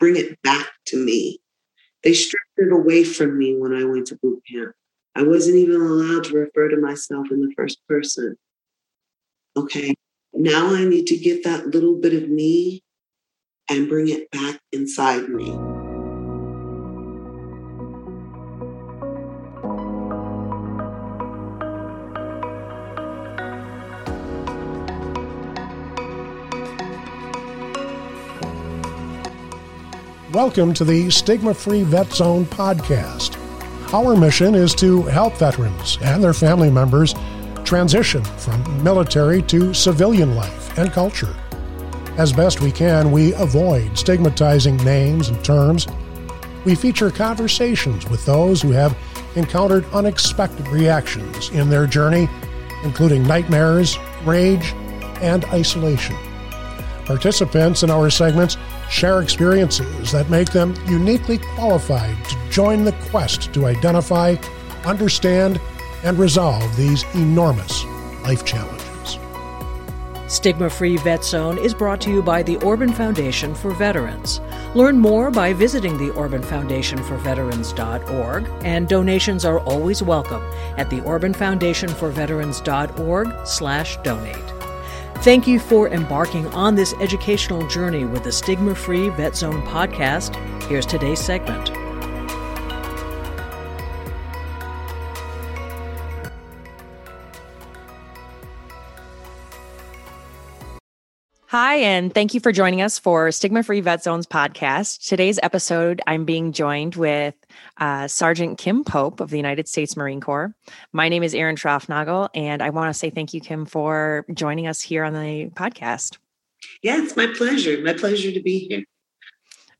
bring it back to me. They stripped it away from me when I went to boot camp. I wasn't even allowed to refer to myself in the first person. Okay, now I need to get that little bit of me and bring it back inside me. Welcome to the Stigma Free Vet Zone podcast. Our mission is to help veterans and their family members transition from military to civilian life and culture. As best we can, we avoid stigmatizing names and terms. We feature conversations with those who have encountered unexpected reactions in their journey, including nightmares, rage, and isolation. Participants in our segments share experiences that make them uniquely qualified to join the quest to identify, understand, and resolve these enormous life challenges. Stigma Free Vet Zone is brought to you by the Orban Foundation for Veterans. Learn more by visiting the Orban Foundation for Veterans.org, and donations are always welcome at the Orban Foundation for Veterans.org slash donate. Thank you for embarking on this educational journey with the Stigma Free Vet Zone podcast. Here's today's segment. Hi, and thank you for joining us for Stigma Free Vet Zones podcast. Today's episode, I'm being joined with uh, Sergeant Kim Pope of the United States Marine Corps. My name is Erin Schraufnagel, and I want to say thank you, Kim, for joining us here on the podcast. Yeah, it's my pleasure. My pleasure to be here.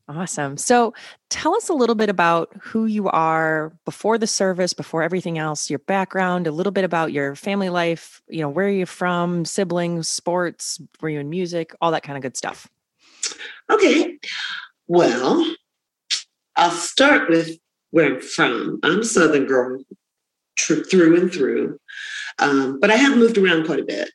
Awesome. So tell us a little bit about who you are before the service, before everything else, your background, a little bit about your family life, you know, where are you from, siblings, sports, were you in music, all that kind of good stuff. Okay. Well, I'll start with where I'm from. I'm a Southern girl tr- through and through, um, but I have moved around quite a bit.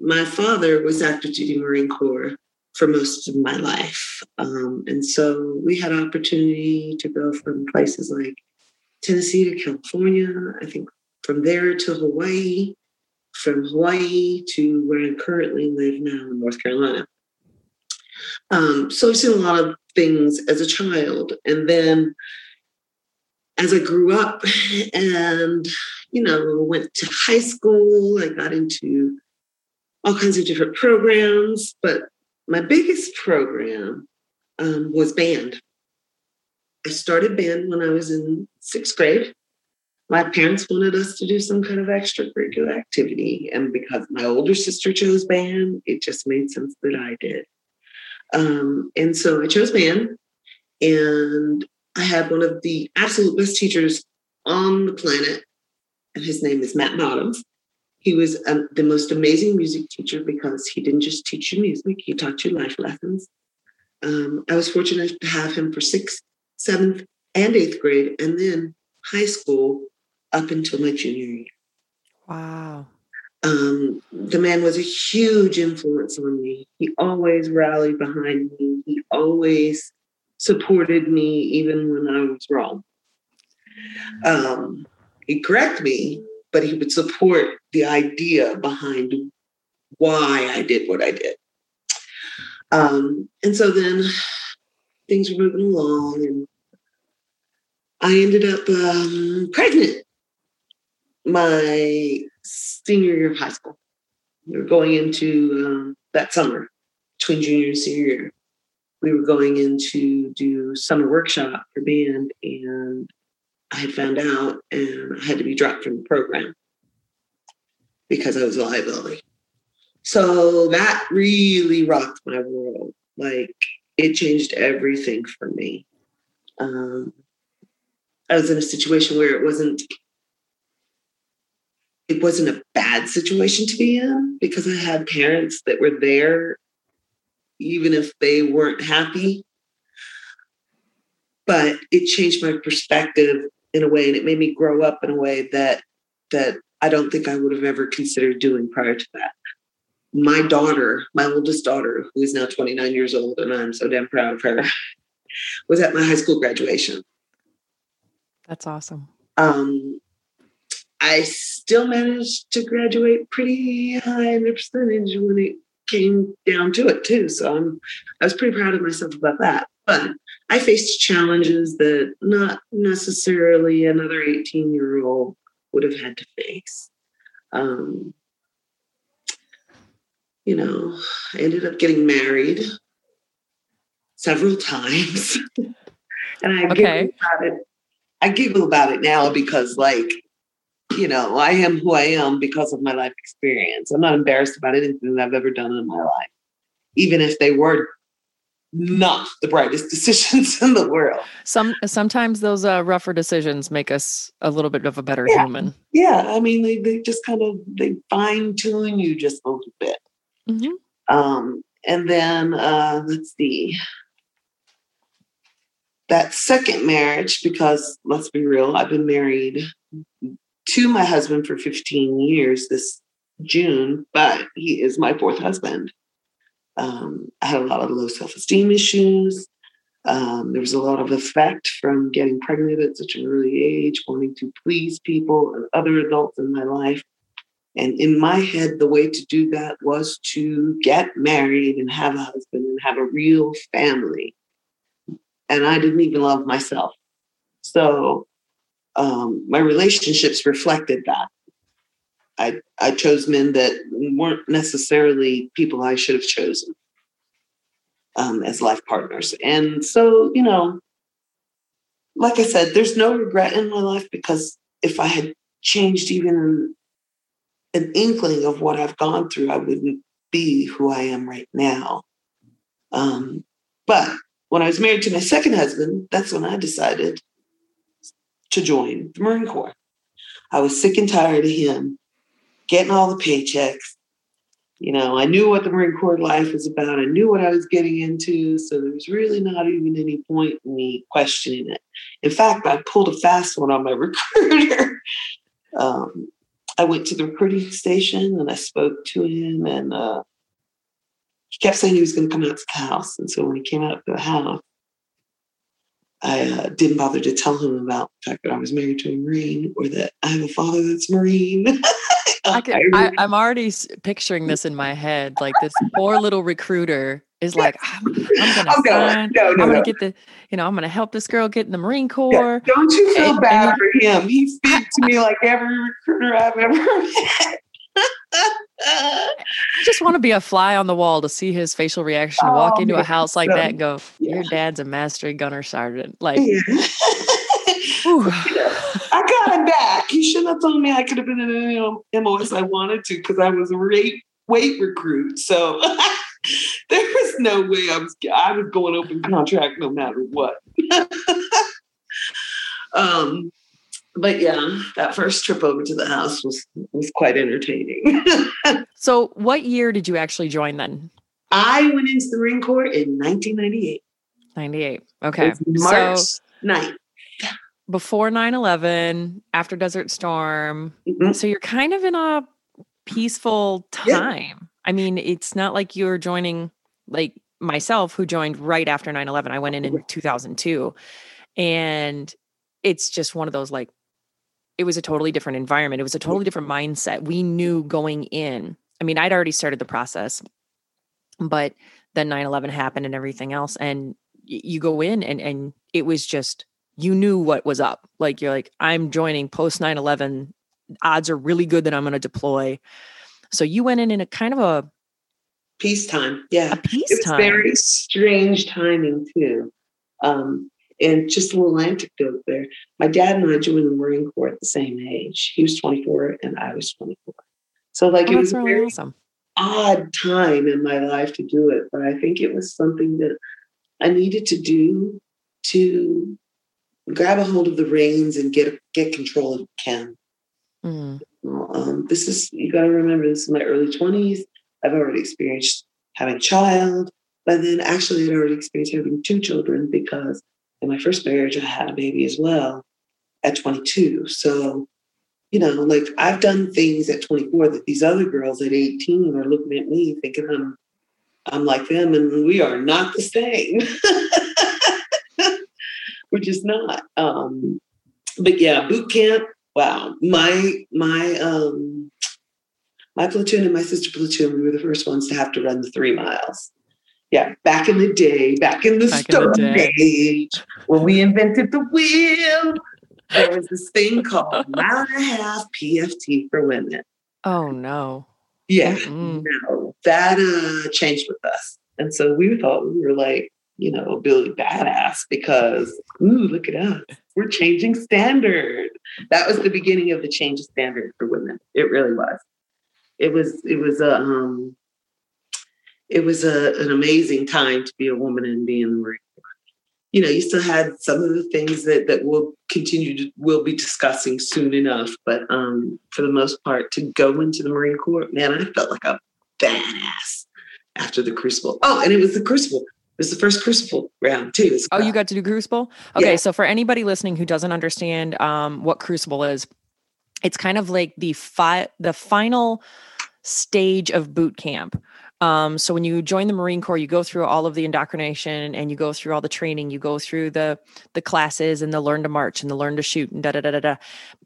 My father was active duty Marine Corps for most of my life. Um, and so we had opportunity to go from places like Tennessee to California, I think from there to Hawaii, from Hawaii to where I currently live now in North Carolina. Um, so I've seen a lot of things as a child. And then as I grew up and, you know, went to high school, I got into all kinds of different programs, but my biggest program um, was band. I started band when I was in sixth grade. My parents wanted us to do some kind of extracurricular activity. And because my older sister chose band, it just made sense that I did. Um, and so I chose band. And I had one of the absolute best teachers on the planet. And his name is Matt Bottoms. He was um, the most amazing music teacher because he didn't just teach you music, he taught you life lessons. Um, I was fortunate to have him for sixth, seventh, and eighth grade, and then high school up until my junior year. Wow. Um, the man was a huge influence on me. He always rallied behind me. He always supported me, even when I was wrong. Um, he corrected me, but he would support the idea behind why I did what I did. Um, and so then things were moving along, and I ended up um, pregnant my senior year of high school. We were going into um, that summer between junior and senior year. We were going in to do summer workshop for band, and I had found out and I had to be dropped from the program because I was a liability. So that really rocked my world. Like it changed everything for me. Um, I was in a situation where it wasn't it wasn't a bad situation to be in because I had parents that were there even if they weren't happy. But it changed my perspective in a way and it made me grow up in a way that that I don't think I would have ever considered doing prior to that. My daughter, my oldest daughter, who is now 29 years old, and I'm so damn proud of her, was at my high school graduation. That's awesome. Um, I still managed to graduate pretty high in the percentage when it came down to it too. So I'm, I was pretty proud of myself about that. But I faced challenges that not necessarily another 18 year old would have had to face. Um, you know, I ended up getting married several times. and I okay. giggle about it. I giggle about it now because like, you know, I am who I am because of my life experience. I'm not embarrassed about anything that I've ever done in my life, even if they were not the brightest decisions in the world. Some sometimes those uh, rougher decisions make us a little bit of a better Yeah. human. Yeah, I mean, they they just kind of they fine tune you just a little bit. Mhm. Um, and then uh, let's see. That second marriage, because let's be real, I've been married to my husband for 15 years this June, but he is my fourth husband. Um, I had a lot of low self esteem issues. Um, there was a lot of effect from getting pregnant at such an early age, wanting to please people and other adults in my life. And in my head, the way to do that was to get married and have a husband and have a real family. And I didn't even love myself. So um, my relationships reflected that. I, I chose men that weren't necessarily people I should have chosen um, as life partners. And so, you know, like I said, there's no regret in my life because if I had changed even an inkling of what I've gone through, I wouldn't be who I am right now. Um, but when I was married to my second husband, that's when I decided to join the Marine Corps. I was sick and tired of him getting all the paychecks. You know, I knew what the Marine Corps life was about. I knew what I was getting into. So there was really not even any point in me questioning it. In fact, I pulled a fast one on my recruiter. um, I went to the recruiting station and I spoke to him, and uh, he kept saying he was going to come out to the house. And so when he came out to the house, I uh, didn't bother to tell him about the fact that I was married to a Marine or that I have a father that's Marine. I can, I, I'm already picturing this in my head. Like this poor little recruiter is like, I'm, I'm gonna Oh, sign. no, no, I'm gonna no. get the, you know, I'm gonna help this girl get in the Marine Yeah, Corps. Don't you feel and- bad and- for him? He speaks to me like every recruiter I've ever met. I just want to be a fly on the wall to see his facial reaction to walk Oh, into a house like that and go, yeah. Your dad's a master gunner sergeant. Like, Yeah. I got him back. He shouldn't have told me I could have been in an MOS I wanted to because I was a rate weight recruit. So there was no way I was I was going open contract no matter what. um, but yeah, that first trip over to the house was was quite entertaining. so what year did you actually join then? I went into the Marine Corps in 1998. 98. Okay. March So 9th. before 9 11, after Desert Storm. Mhm. So you're kind of in a peaceful Yeah. time. I mean, it's not like you're joining, like myself, who joined right after 9 11. I went in in 2002. And it's just one of those like, it was a totally different environment. It was a totally different mindset. We knew going in. I mean, I'd already started the process, but then 9 11 happened and everything else. And you go in and, and it was just, you knew what was up. Like, you're like, I'm joining post 9 11. Odds are really good that I'm going to deploy. So you went in in a kind of a, Peacetime. Yeah. a it was peacetime. very strange timing too. Um, and just a little anecdote there. My dad and I joined the Marine Corps at the same age. He was 24 and I was 24. So like Oh, it was a really very awesome. odd time in my life to do it, but I think it was something that I needed to do to grab a hold of the reins and get get control of Kim. Mm. Um, this is you got to remember this is my early 20s. I've already experienced having a child, but then actually I'd already experienced having two children because in my first marriage I had a baby as well at 22. So, you know, like I've done things at 24 that these other girls at 18 are looking at me thinking I'm I'm like them and we are not the same. We're just not. Um, but yeah, boot camp. Wow, my my um my platoon and my sister platoon, we were the first ones to have to run the three miles. Yeah, back in the day, back in the back stone age, when we invented the wheel, there was this thing called mile and a half PFT for women. Oh no. Yeah, mm. no, that uh, changed with us. And so we thought we were like, you know, Billy badass because, ooh, look at us. We're changing standard. That was the beginning of the change of standard for women. It really was. It was, it was a, um, it was a, an amazing time to be a woman and be in the Marine Corps. You know, you still had some of the things that that we'll continue to we'll be discussing soon enough, but um, for the most part, to go into the Marine Corps, man, I felt like a badass after the Crucible. Oh, and it was the Crucible. It was the first Crucible round too. Oh, you got to do Crucible? Okay, yeah. so for anybody listening who doesn't understand um, what Crucible is, it's kind of like the fi- the final stage of boot camp. Um, so when you join the Marine Corps, you go through all of the indoctrination and you go through all the training, you go through the the classes and the learn to march and the learn to shoot and da da da da da.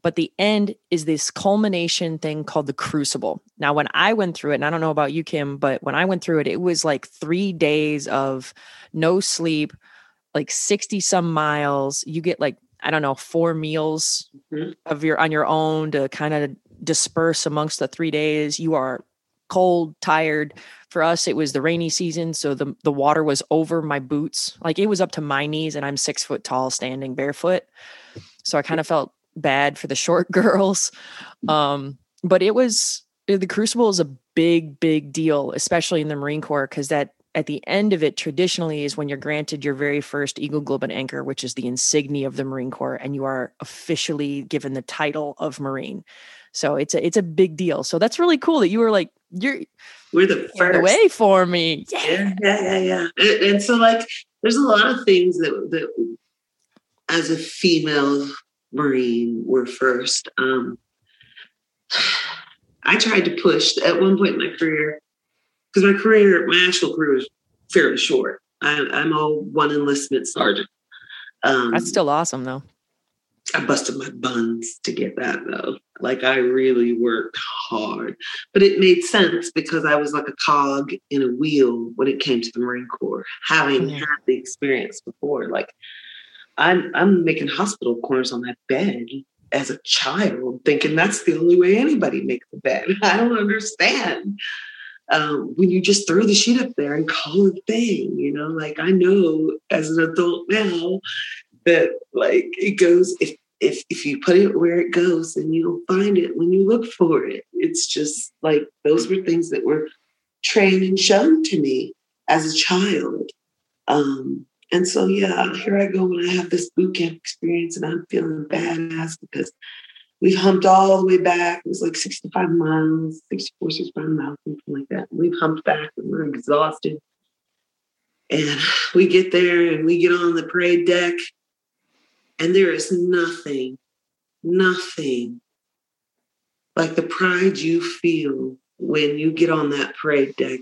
But the end is this culmination thing called the crucible. Now, when I went through it, and I don't know about you, Kim, but when I went through it, it was like three days of no sleep, like 60 some miles. You get like, I don't know, four meals mm-hmm. of your on your own to kind of disperse amongst the three days. You are cold, tired. For us, it was the rainy season, so the the water was over my boots. Like it was up to my knees, and I'm six foot tall, standing barefoot. So I kind of felt bad for the short girls. Um, but it was the Crucible is a big, big deal, especially in the Marine Corps, because that at the end of it traditionally is when you're granted your very first Eagle Globe and Anchor, which is the insignia of the Marine Corps, and you are officially given the title of Marine. So it's a it's a big deal. So that's really cool that you were like you're we're the first the way for me. Yeah, yeah, yeah, yeah. And, and so like there's a lot of things that that as a female Marine were first. Um I tried to push at one point in my career because my career, my actual career was fairly short. I, am a one enlistment sergeant. Um, That's still awesome, though. I busted my buns to get that though. Like I really worked hard, but it made sense because I was like a cog in a wheel when it came to the Marine Corps, having had the experience before. Like I'm, I'm making hospital corners on my bed as a child, thinking that's the only way anybody makes a bed. I don't understand. Um, when you just throw the sheet up there and call it a thing, you know, like I know as an adult now that like it goes if if if you put it where it goes and you'll find it when you look for it. It's just like those were things that were trained and shown to me as a child. Um, and so yeah here i go when i have this boot camp experience and i'm feeling badass because we've humped all the way back. It was like 65 miles 64 65 miles something like that. We've humped back and we're exhausted. And we get there and we get on the parade deck and there is nothing, nothing like the pride you feel when you get on that parade deck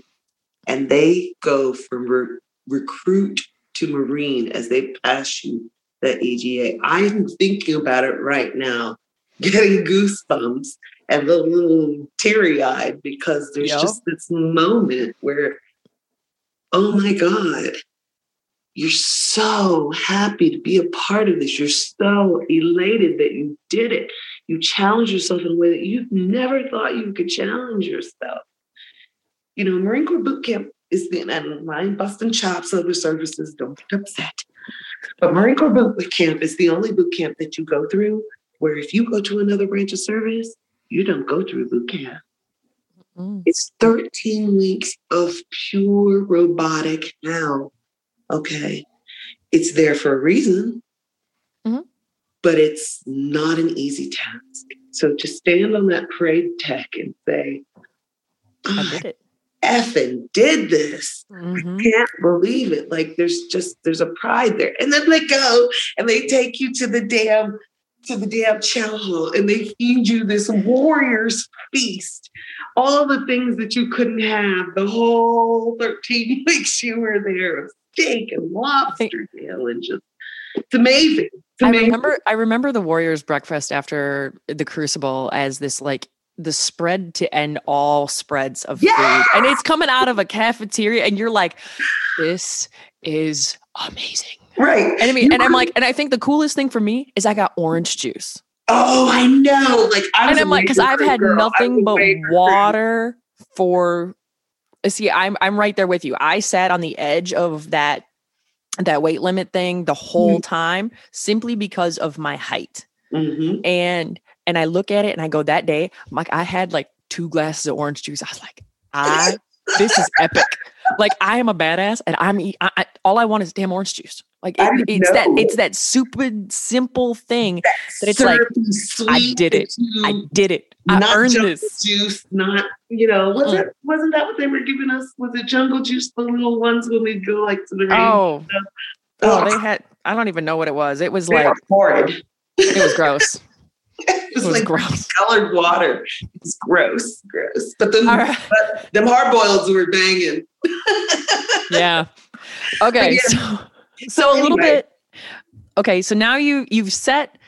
and they go from re- recruit to Marine as they pass you that EGA. I'm thinking about it right now, getting goosebumps and a little teary eyed because there's yep. just this moment where, oh my God, you're so happy to be a part of this. You're so elated that you did it. You challenge yourself in a way that you've never thought you could challenge yourself. You know, Marine Corps boot camp is the and I'm busting chops other services, don't get upset. But Marine Corps boot camp is the only boot camp that you go through where if you go to another branch of service, you don't go through boot camp. Mm. It's 13 weeks of pure robotic hell okay, it's there for a reason, mm-hmm. but it's not an easy task. So to stand on that parade deck and say, oh, I did it. Effing did this. Mm-hmm. I can't believe it. Like there's just there's a pride there. And then they go and they take you to the damn to the damn chow hall and they feed you this warrior's feast. All the things that you couldn't have the whole 13 weeks you were there steak and lobster tail and just It's amazing. It's I amazing. remember I remember the Warriors breakfast after the Crucible as this like the spread to end all spreads of Yeah! food. And it's coming out of a cafeteria and you're like, this is amazing. Right. And I mean, You and I'm like, and I think the coolest thing for me is I got orange juice. oh, I know. Like I was And I'm like, because I've had girl. Nothing but water for see, I'm I'm right there with you. I sat on the edge of that that weight limit thing the whole time simply because of my height. Mhm. And and I look at it and I go that day, I'm like, I had like two glasses of orange juice. I was like, I this is epic. Like I am a badass and I'm I, I, all I want is damn orange juice. Like it, it's that it's that super simple thing that it's like sweet, did it. I did it. I not earned this. juice, not you know, was Mm-mm. it wasn't that what they were giving us? Was it jungle juice, the little ones when we go like to the rain? Oh, oh, they had. I don't even know what it was. It was they like horrid. it was gross. it It was was like gross. colored water. It's gross, gross. But then right. but them hard boils were banging. Yeah. Okay. yeah. So, so a little bit. Okay. So now you you've set.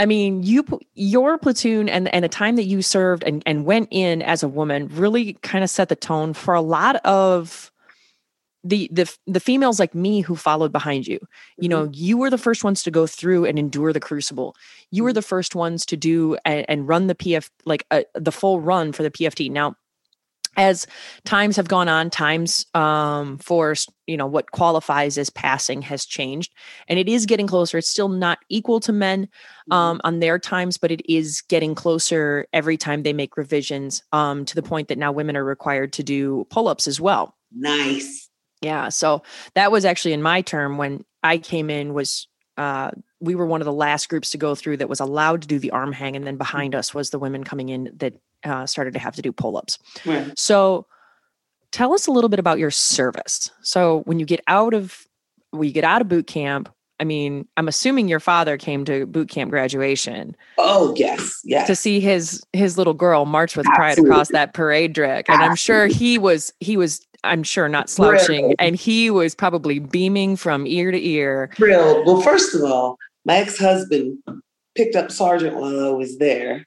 I mean, you your platoon and and the time that you served and and went in as a woman really kind of set the tone for a lot of the the the females like me who followed behind you. You know, you were the first ones to go through and endure the crucible. You were the first ones to do and, and run the PF like uh, the full run for the PFT. Now, as times have gone on, times um, for you know what qualifies as passing has changed, and it is getting closer. It's still not equal to men um, on their times, but it is getting closer every time they make revisions um, to the point that now women are required to do pull-ups as well. nice. Yeah. So that was actually in my term when I came in was uh, we were one of the last groups to go through that was allowed to do the arm hang, and then behind us was the women coming in that uh, started to have to do pull-ups. Right. So tell us a little bit about your service. So when you get out of when you get out of boot camp, I mean, I'm assuming your father came to boot camp graduation Oh yes, yes. to see his his little girl march with pride across that parade track. And I'm sure he was he was I'm sure not slouching Thrilled. and he was probably beaming from ear to ear. thrilled. Well, first of all, my ex-husband picked up Sergeant while I was there,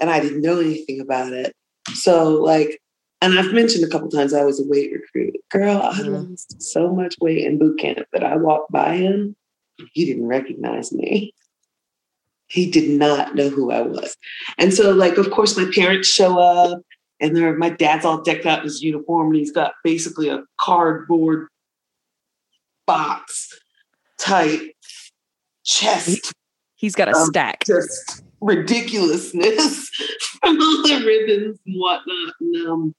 and I didn't know anything about it. So, like, and I've mentioned a couple times I was a weight recruit. Girl, I Mhm. lost so much weight in boot camp that I walked by him. He didn't recognize me. He did not know who I was. And so, like, of course, my parents show up and they're my dad's all decked out in his uniform and he's got basically a cardboard box tight chest He's got a Um, stack. just ridiculousness from all the ribbons and whatnot and um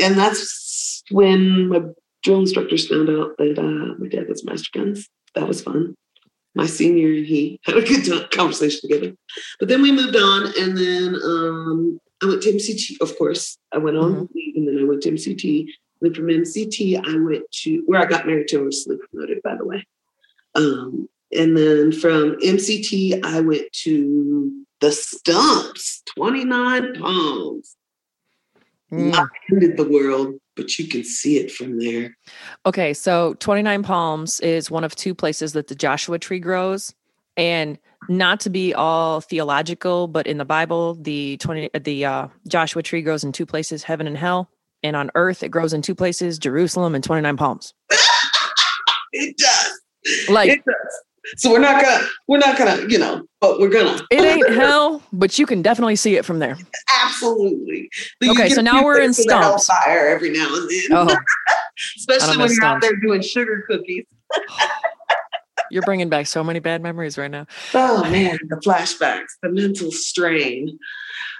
and that's when my drill instructors found out that uh, my dad was master guns that was fun my senior and he had a good conversation together but then we moved on and then um I went to MCT, of course. I went on leave and then I went to MCT. Then from MCT, I went to where I got married to and was promoted, by the way. Um, and then from MCT, I went to the Stumps, 29 Palms. Mm. Not ended the world, but you can see it from there. Okay, so 29 Palms is one of two places that the Joshua tree grows. And not to be all theological, but in the Bible, the 20 the uh, Joshua tree grows in two places, heaven and hell. And on earth, it grows in two places, Jerusalem and 29 Palms. It does. Like it does. So we're not gonna, we're not gonna, you know, but we're gonna. it ain't hell, but you can definitely see it from there. Absolutely. Okay, so now we're in stumps. Hellfire every now and then. Oh, Especially when you're out there doing sugar cookies. you're bringing back so many bad memories right now. Oh man, the flashbacks, the mental strain.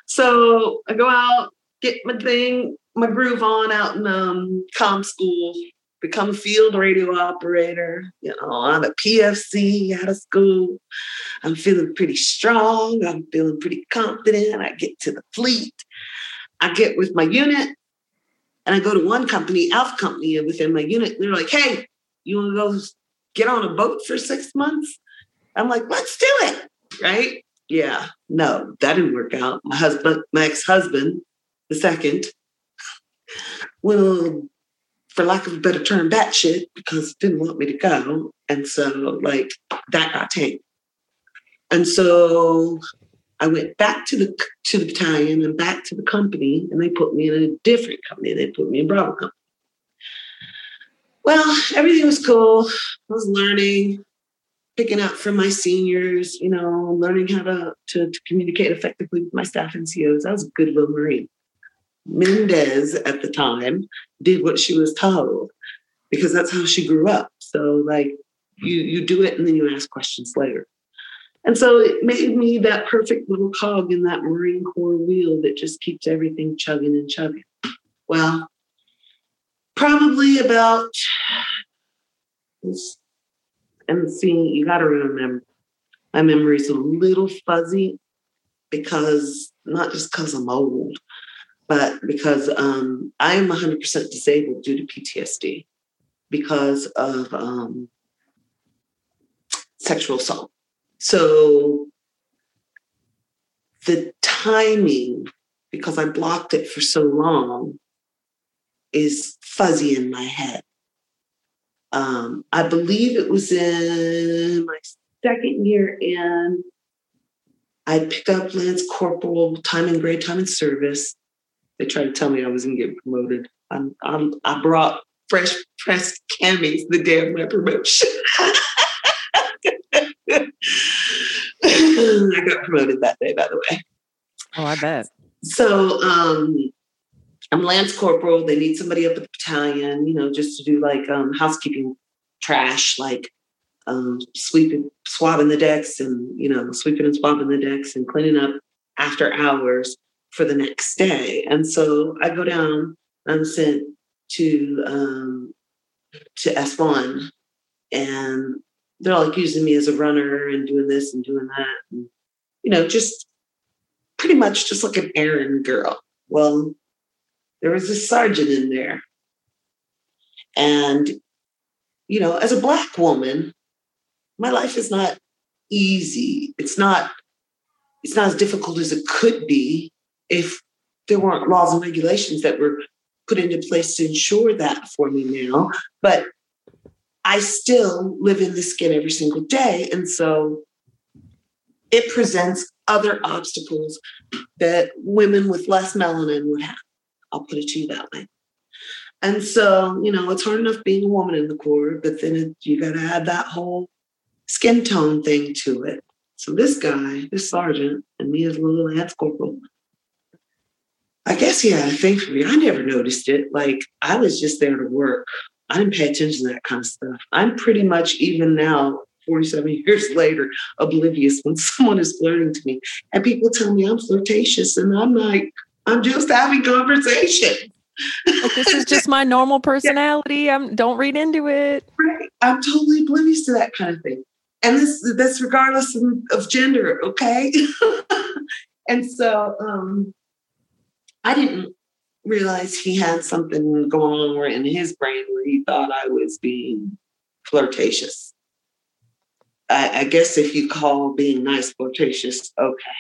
So I go out, get my thing, my groove on out in um, com school, become a field radio operator. You know, I'm a PFC out of school. I'm feeling pretty strong. I'm feeling pretty confident. I get to the fleet. I get with my unit, and I go to one company, Alpha Company, within my unit. They're like, "Hey, you want to go get on a boat for six months?" I'm like, let's do it. Right? Yeah. No, that didn't work out. My husband, my ex-husband, the second, went on for lack of a better term, batshit because didn't want me to go. And so, like, that got taken. And so I went back to the to the battalion and back to the company, and they put me in a different company. They put me in Bravo Company. Well, everything was cool. I was learning, picking up from my seniors, you know, learning how to, to, to communicate effectively with my staff NCOs. I was a good little Marine. Mendez at the time did what she was told because that's how she grew up. So like you you do it and then you ask questions later. And so it made me that perfect little cog in that Marine Corps wheel that just keeps everything chugging and chugging. Well, probably about and see, you got to remember, my memory is a little fuzzy because not just because I'm old, but because um, I am 100% disabled due to PTSD because of um, sexual assault. So the timing, because I blocked it for so long, is fuzzy in my head. Um, I believe it was in my second year in. I picked up Lance Corporal, time and grade, time and service. They tried to tell me I was going to get promoted. I'm, I'm, i brought fresh pressed camis the day of my promotion. I got promoted that day, by the way. Oh, I bet. So um, I'm Lance Corporal. They need somebody up at the battalion, you know, just to do like um, housekeeping trash, like um, sweeping, swabbing the decks and, you know, sweeping and swabbing the decks and cleaning up after hours for the next day. And so I go down, I'm sent to um, to S1 and they're like using me as a runner and doing this and doing that. And, you know, just pretty much just like an errand girl. Well, there was a sergeant in there. And, you know, as a Black woman, my life is not easy. It's not, it's not as difficult as it could be if there weren't laws and regulations that were put into place to ensure that for me now. But I still live in the skin every single day. And so it presents other obstacles that women with less melanin would have. I'll put it to you that way. And so, you know, it's hard enough being a woman in the Corps, but then it, you got to add that whole skin tone thing to it. So this guy, this sergeant, and me as a little lance corporal, I guess yeah, had a thing for me. I never noticed it. Like I was just there to work. I didn't pay attention to that kind of stuff. I'm pretty much even now, 47 years later, oblivious when someone is flirting to me. And people tell me I'm flirtatious, and I'm like, I'm just having conversation. Like, this is just my normal personality. I'm don't read into it. Right. I'm totally oblivious to that kind of thing. And this that's regardless of, of gender, okay? and so um I didn't realize he had something going on in his brain where he thought I was being flirtatious. I, I guess if you call being nice flirtatious, okay,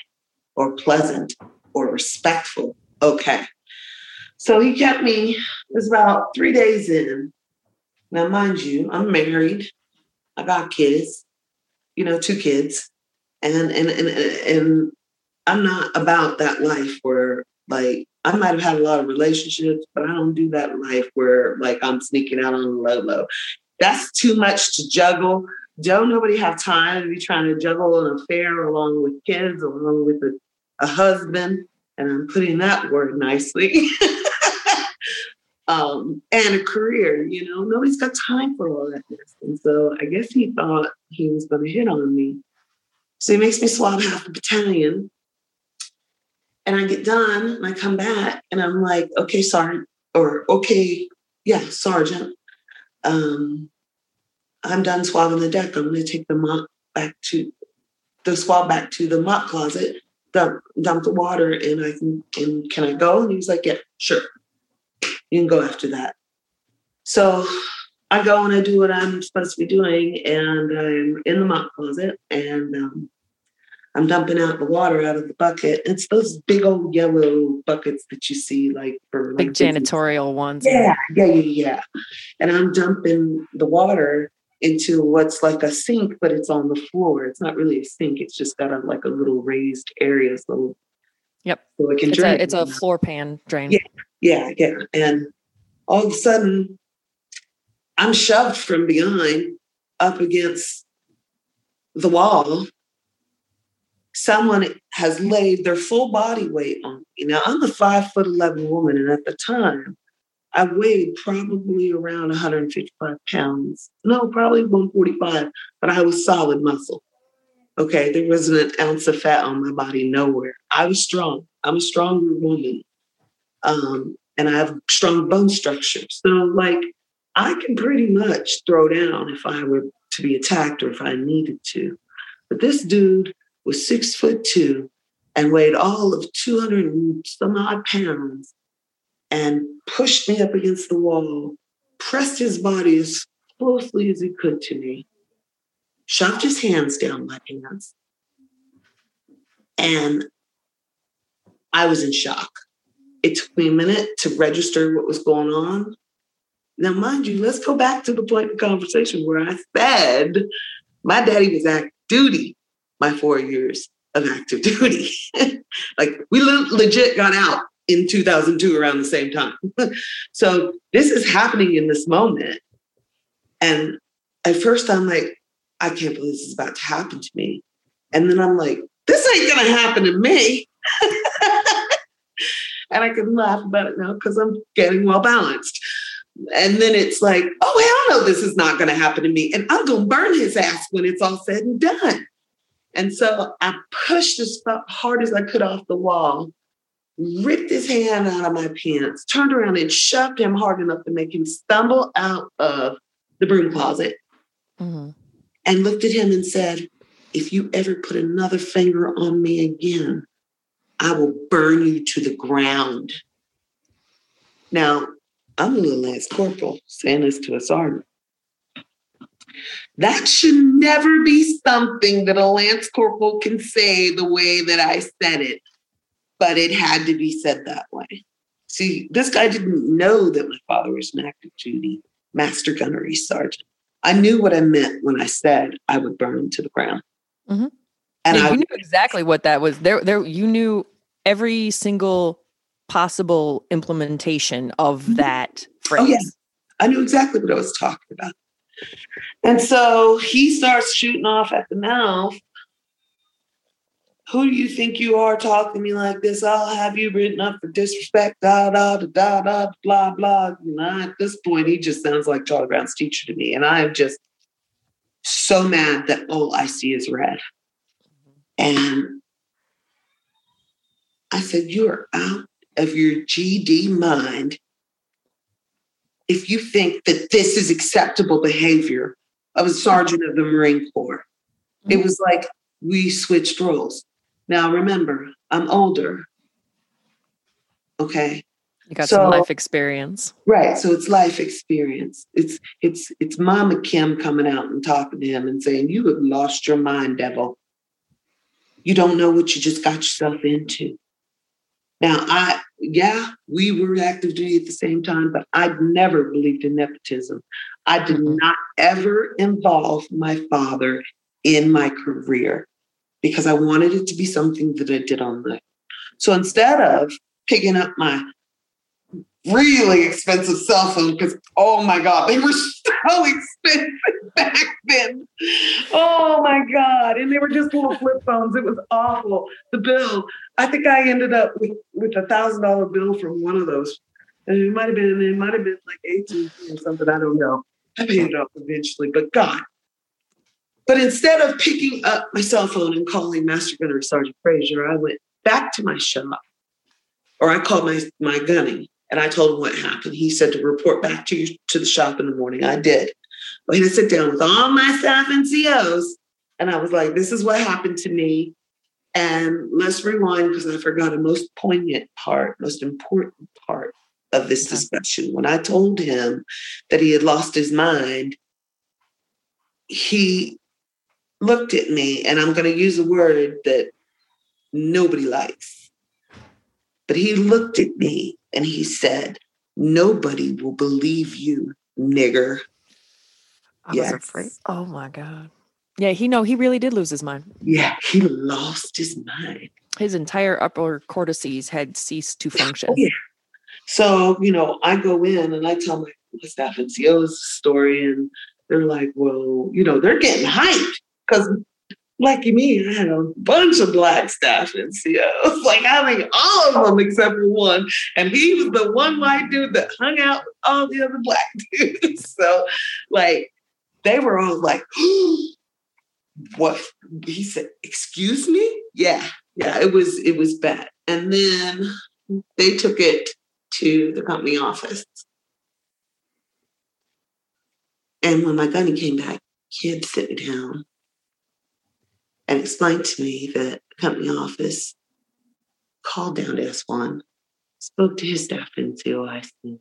or pleasant, or respectful. Okay. So he kept me, it was about three days in. Now, mind you, I'm married. I got kids, you know, two kids. And and and and I'm not about that life where like I might have had a lot of relationships, but I don't do that life where like I'm sneaking out on the low low. That's too much to juggle. Don't nobody have time to be trying to juggle an affair along with kids, along with a a husband, and I'm putting that word nicely, um, and a career. You know, nobody's got time for all that. And so I guess he thought he was going to hit on me. So he makes me swab half the battalion. And I get done and I come back and I'm like, okay, sergeant, or okay, yeah, sergeant. Um, I'm done swabbing the deck. I'm going to take the mop back to the swab back to the mop closet dump dump the water and I can and can I go? And he was like, Yeah, sure. You can go after that. So I go and I do what I'm supposed to be doing, and I'm in the mop closet, and um, I'm dumping out the water out of the bucket. It's those big old yellow buckets that you see like for big janitorial ones. Yeah, yeah, yeah, yeah. And I'm dumping the water into what's like a sink, but it's on the floor. It's not really a sink. It's just got a like a little raised area. So Yep. So it can it's drain. A, it's a floor pan drain. Yeah, yeah, yeah. And all of a sudden, I'm shoved from behind up against the wall someone has laid their full body weight on me. Now, I'm a five foot 11 woman, and at the time, I weighed probably around 155 pounds. No, probably 145, but I was solid muscle. Okay, there wasn't an ounce of fat on my body, nowhere. I was strong. I'm a stronger woman. Um, and I have strong bone structure. So, like, I can pretty much throw down if I were to be attacked or if I needed to. But this dude was six foot two and weighed all of 200 and some odd pounds and pushed me up against the wall, pressed his body as closely as he could to me, shoved his hands down my pants, and I was in shock. It took me a minute to register what was going on. Now, mind you, let's go back to the point of conversation where I said my daddy was active duty my four years of active duty. like we le- legit got out in 2002 around the same time. so this is happening in this moment. And at first I'm like, I can't believe this is about to happen to me. And then I'm like, this ain't gonna happen to me. and I can laugh about it now because I'm getting well balanced. And then it's like, oh, hell no, this is not gonna happen to me. And I'm gonna burn his ass when it's all said and done. And so I pushed as hard as I could off the wall, ripped his hand out of my pants, turned around and shoved him hard enough to make him stumble out of the broom closet, mm-hmm. and looked at him and said, If you ever put another finger on me again, I will burn you to the ground. Now, I'm a little Lance Corporal saying this to a sergeant. That should never be something that a Lance Corporal can say the way that I said it, but it had to be said that way. See, this guy didn't know that my father was an active duty master gunnery sergeant. I knew what I meant when I said I would burn him to the ground. Mm-hmm. And yeah, I, you knew exactly what that was. There, there, you knew every single possible implementation of mm-hmm. that phrase. Oh, yes. I knew exactly what I was talking about. And so he starts shooting off at the mouth. Who do you think you are talking to me like this? I'll have you written up for disrespect, da da da da da blah blah. Know, at this point, he just sounds like Charlie Brown's teacher to me. And I am just so mad that all I see is red. And I said, You are out of your GD mind if you think that this is acceptable behavior of a sergeant of the Marine Corps. It was like we switched roles. Now remember, I'm older. Okay. You got so, some life experience. Right. So it's life experience. It's it's it's Mama Kim coming out and talking to him and saying, You have lost your mind, devil. You don't know what you just got yourself into. Now, I, yeah, we were active duty at the same time, but I never believed in nepotism. I did mm-hmm. not ever involve my father in my career because I wanted it to be something that I did on my. own. So instead of picking up my really expensive cell phone because oh my god they were so expensive back then. Oh my god. And they were just little flip phones. It was awful. The bill i think i ended up with with a thousand dollar bill from one of those. And it might have been it might have been like 18 or something. I don't know. I paid it off eventually but god. But instead of picking up my cell phone and calling master gunner sergeant frazier i went back to my shop or i called my my gunning and I told him what happened. He said to report back to you to the shop in the morning. I did. He had to sit down with all my staff NCOs. And I was like, this is what happened to me. And let's rewind because I forgot a most poignant part, most important part of this uh-huh. discussion. When I told him that he had lost his mind, he looked at me, and I'm going to use a word that nobody likes. But he looked at me and he said, Nobody will believe you, nigger. I yes. was afraid. Oh my God. Yeah, he know he really did lose his mind. Yeah, he lost his mind. His entire upper cortices had ceased to oh, function. Oh, yeah. So, you know, I go in and I tell my, my staff NCOs story, and they're like, well, you know, they're getting hyped because like me, I had a bunch of black staff NCOs, like having all of them except for one. And he was the one white dude that hung out with all the other black dudes. So, like, they were all like, what? He said, excuse me? Yeah, yeah, it was, it was bad. And then they took it to the company office. And when my gunny came back, he had to sit me down and explained to me that company office called down to S1, spoke to his staff NCOIC.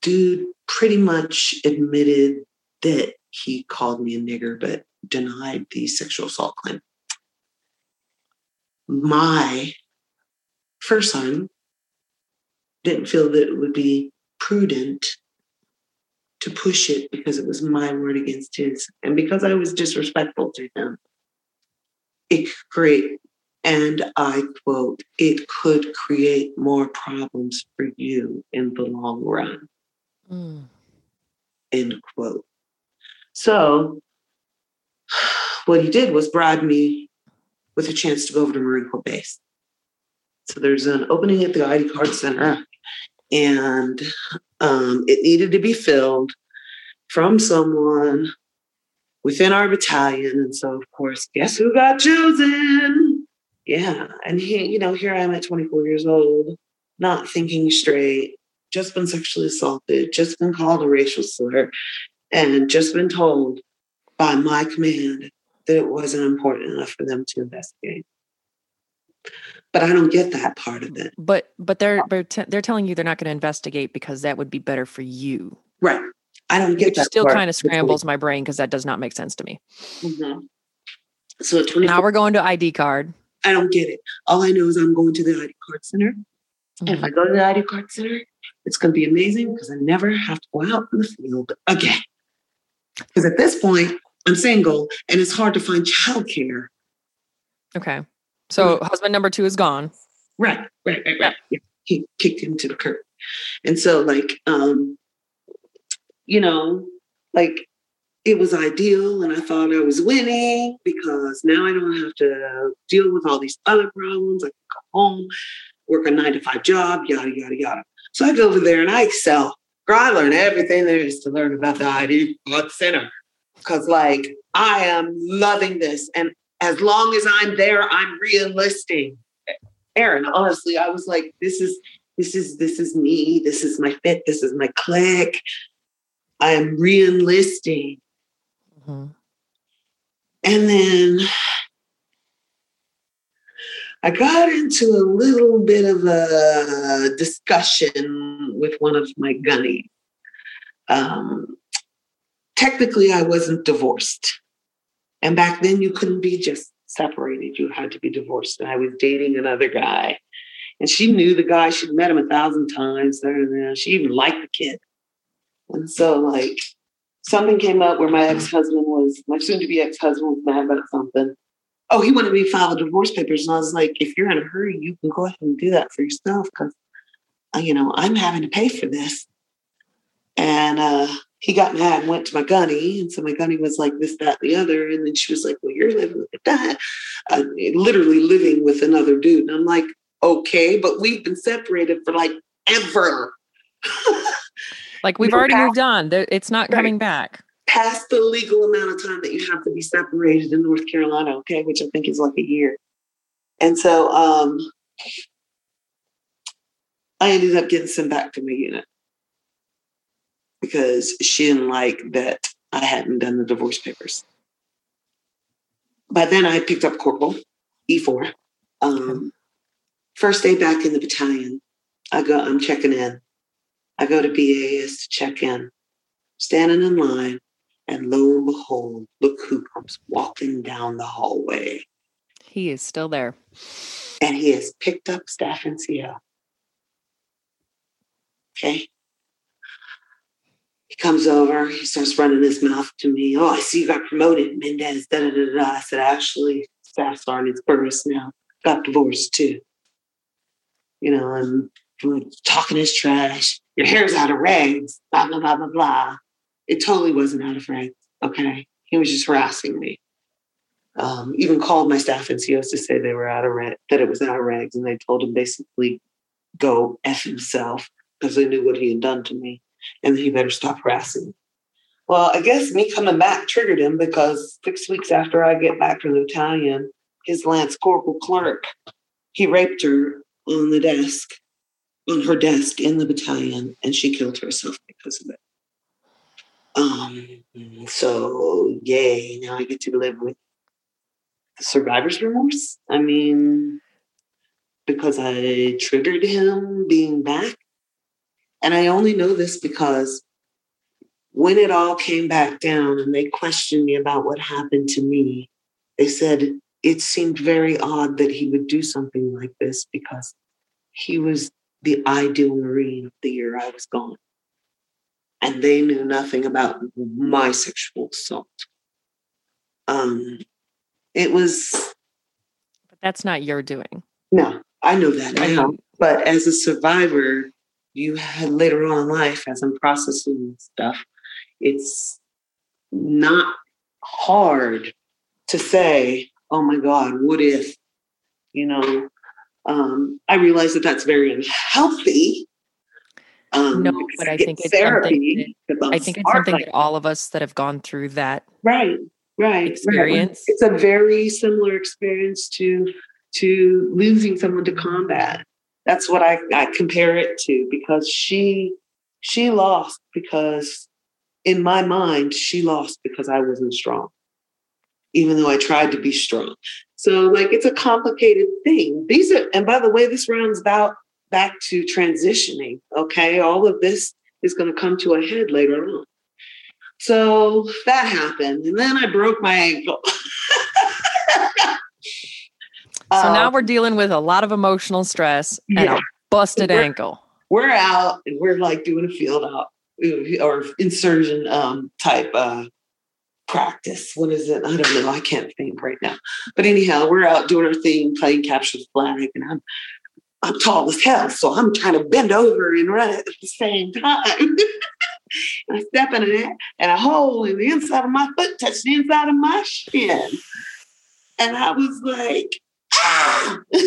Dude pretty much admitted that he called me a nigger, but denied the sexual assault claim. My first sergeant didn't feel that it would be prudent to push it because it was my word against his. And because I was disrespectful to him, it could create, and I quote, it could create more problems for you in the long run. Mm. End quote. So what he did was bribe me with a chance to go over to Marine Corps base. So there's an opening at the ID card center and um, it needed to be filled from someone within our battalion. And so, of course, guess who got chosen? Yeah. And he, you know, here I am at 24 years old, not thinking straight, just been sexually assaulted, just been called a racial slur, and just been told by my command that it wasn't important enough for them to investigate but I don't get that part of it. But but they're they're, t- they're telling you they're not going to investigate because that would be better for you. Right. I don't get Which that. Still kind of scrambles my brain because that does not make sense to me. Mm-hmm. So now we're going to ID card. I don't get it. All I know is I'm going to the ID card center. Mm-hmm. And if I mm-hmm. go to the ID card center, it's going to be amazing because I never have to go out in the field again. Because at this point, I'm single and it's hard to find childcare. Okay. So mm-hmm. husband number two is gone. Right, right, right, right. Yeah. He kicked him to the curb. And so like um, you know, like it was ideal and I thought I was winning because now I don't have to deal with all these other problems. I can go home, work a nine to five job, yada, yada, yada. So I go over there and I excel. Girl, I learn everything there is to learn about the ID Blood Center. Because like I am loving this. And as long as I'm there, I'm re-enlisting. Erin, honestly, I was like, this is this is this is me. This is my fit. This is my click. I am re-enlisting. Mm-hmm. And then I got into a little bit of a discussion with one of my gunnies. Um, technically, I wasn't divorced. And back then, you couldn't be just separated. You had to be divorced. And I was dating another guy. And she knew the guy. She'd met him a thousand times. She even liked the kid. And so, like, something came up where my ex husband was, my soon to be ex husband was mad about something. Oh, he wanted me to file the divorce papers. And I was like, if you're in a hurry, you can go ahead and do that for yourself because, uh, you know, I'm having to pay for this. And uh, he got mad and went to my gunny. And so my gunny was like this, that, the other. And then she was like, Well, you're living with that. Uh, literally living with another dude. And I'm like, Okay, but we've been separated for like ever. like we've already past, moved on. It's not coming back. Past the legal amount of time that you have to be separated in North Carolina, okay, which I think is like a year. And so um, I ended up getting sent back to my unit because she didn't like that I hadn't done the divorce papers. By then, I picked up corporal E4. Um, first day back in the battalion, I go. I'm checking in. I go to BAS to check in, standing in line, and lo and behold, look who comes walking down the hallway. He is still there. And he has picked up Staff NCO. Okay. He comes over, he starts running his mouth to me. Oh, I see you got promoted, Mendez. Da, da, da, da. I said, actually, Staff Sergeant Burris now got divorced too. You know, and talking his trash. Your hair's out of rags, blah, blah, blah, blah, blah. It totally wasn't out of rags. Okay. He was just harassing me. Um, even called my staff NCOs to say they were out of rag, that it was out of rags, and they told him basically go f himself because they knew what he had done to me, and he better stop harassing me. Well, I guess me coming back triggered him because six weeks after I get back from the battalion, his Lance Corporal clerk, he raped her on the desk, on her desk in the battalion, and she killed herself because of it. Um, so yay, now I get to live with survivor's remorse. I mean, because I triggered him being back. And I only know this because when it all came back down and they questioned me about what happened to me, they said it seemed very odd that he would do something like this because he was the ideal Marine of the year I was gone. And they knew nothing about my sexual assault. Um, it was. But that's not your doing. No, I know that now. But as a survivor, you had later on in life, as I'm processing stuff, it's not hard to say, oh my God, what if, you know, um, I realize that that's very unhealthy. Um, no, but I think it's therapy. That, I think it's something that all of us that have gone through that right right experience. Right. It's a very similar experience to to losing someone to combat. That's what I, I compare it to because she she lost because in my mind she lost because I wasn't strong, even though I tried to be strong. So like it's a complicated thing. These are and by the way, this rounds about back to transitioning. Okay, all of this is going to come to a head later on. So that happened. And then I broke my ankle. so now um, we're dealing with a lot of emotional stress and yeah. a busted we're, ankle. We're out and we're like doing a field out or insertion um, type uh, practice. What is it? I don't know. I can't think right now. But anyhow, we're out doing our thing, playing capture the flag, and I'm I'm tall as hell, so I'm trying to bend over and run at the same time. I step in it, and a hole in the inside of my foot touched the inside of my shin. And I was like, ah!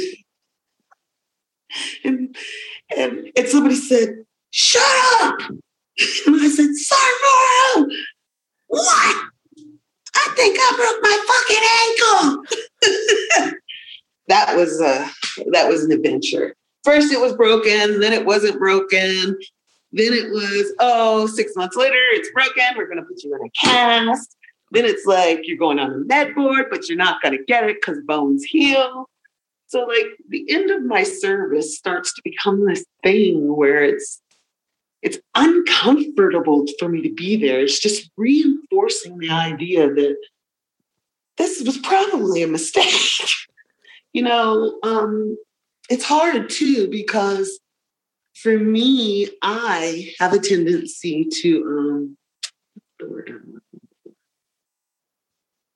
and, and, and somebody said, shut up. And I said, Sergeant what? I think I broke my fucking ankle. that was a that was an adventure. First it was broken, then it wasn't broken, then it was, oh, six months later, it's broken. We're to put you in a cast. Then it's like you're going on the med board, but you're not to get it because bones heal. So, like, the end of my service starts to become this thing where it's it's uncomfortable for me to be there. It's just reinforcing the idea that this was probably a mistake. you know, um, it's hard too because for me, I have a tendency to um,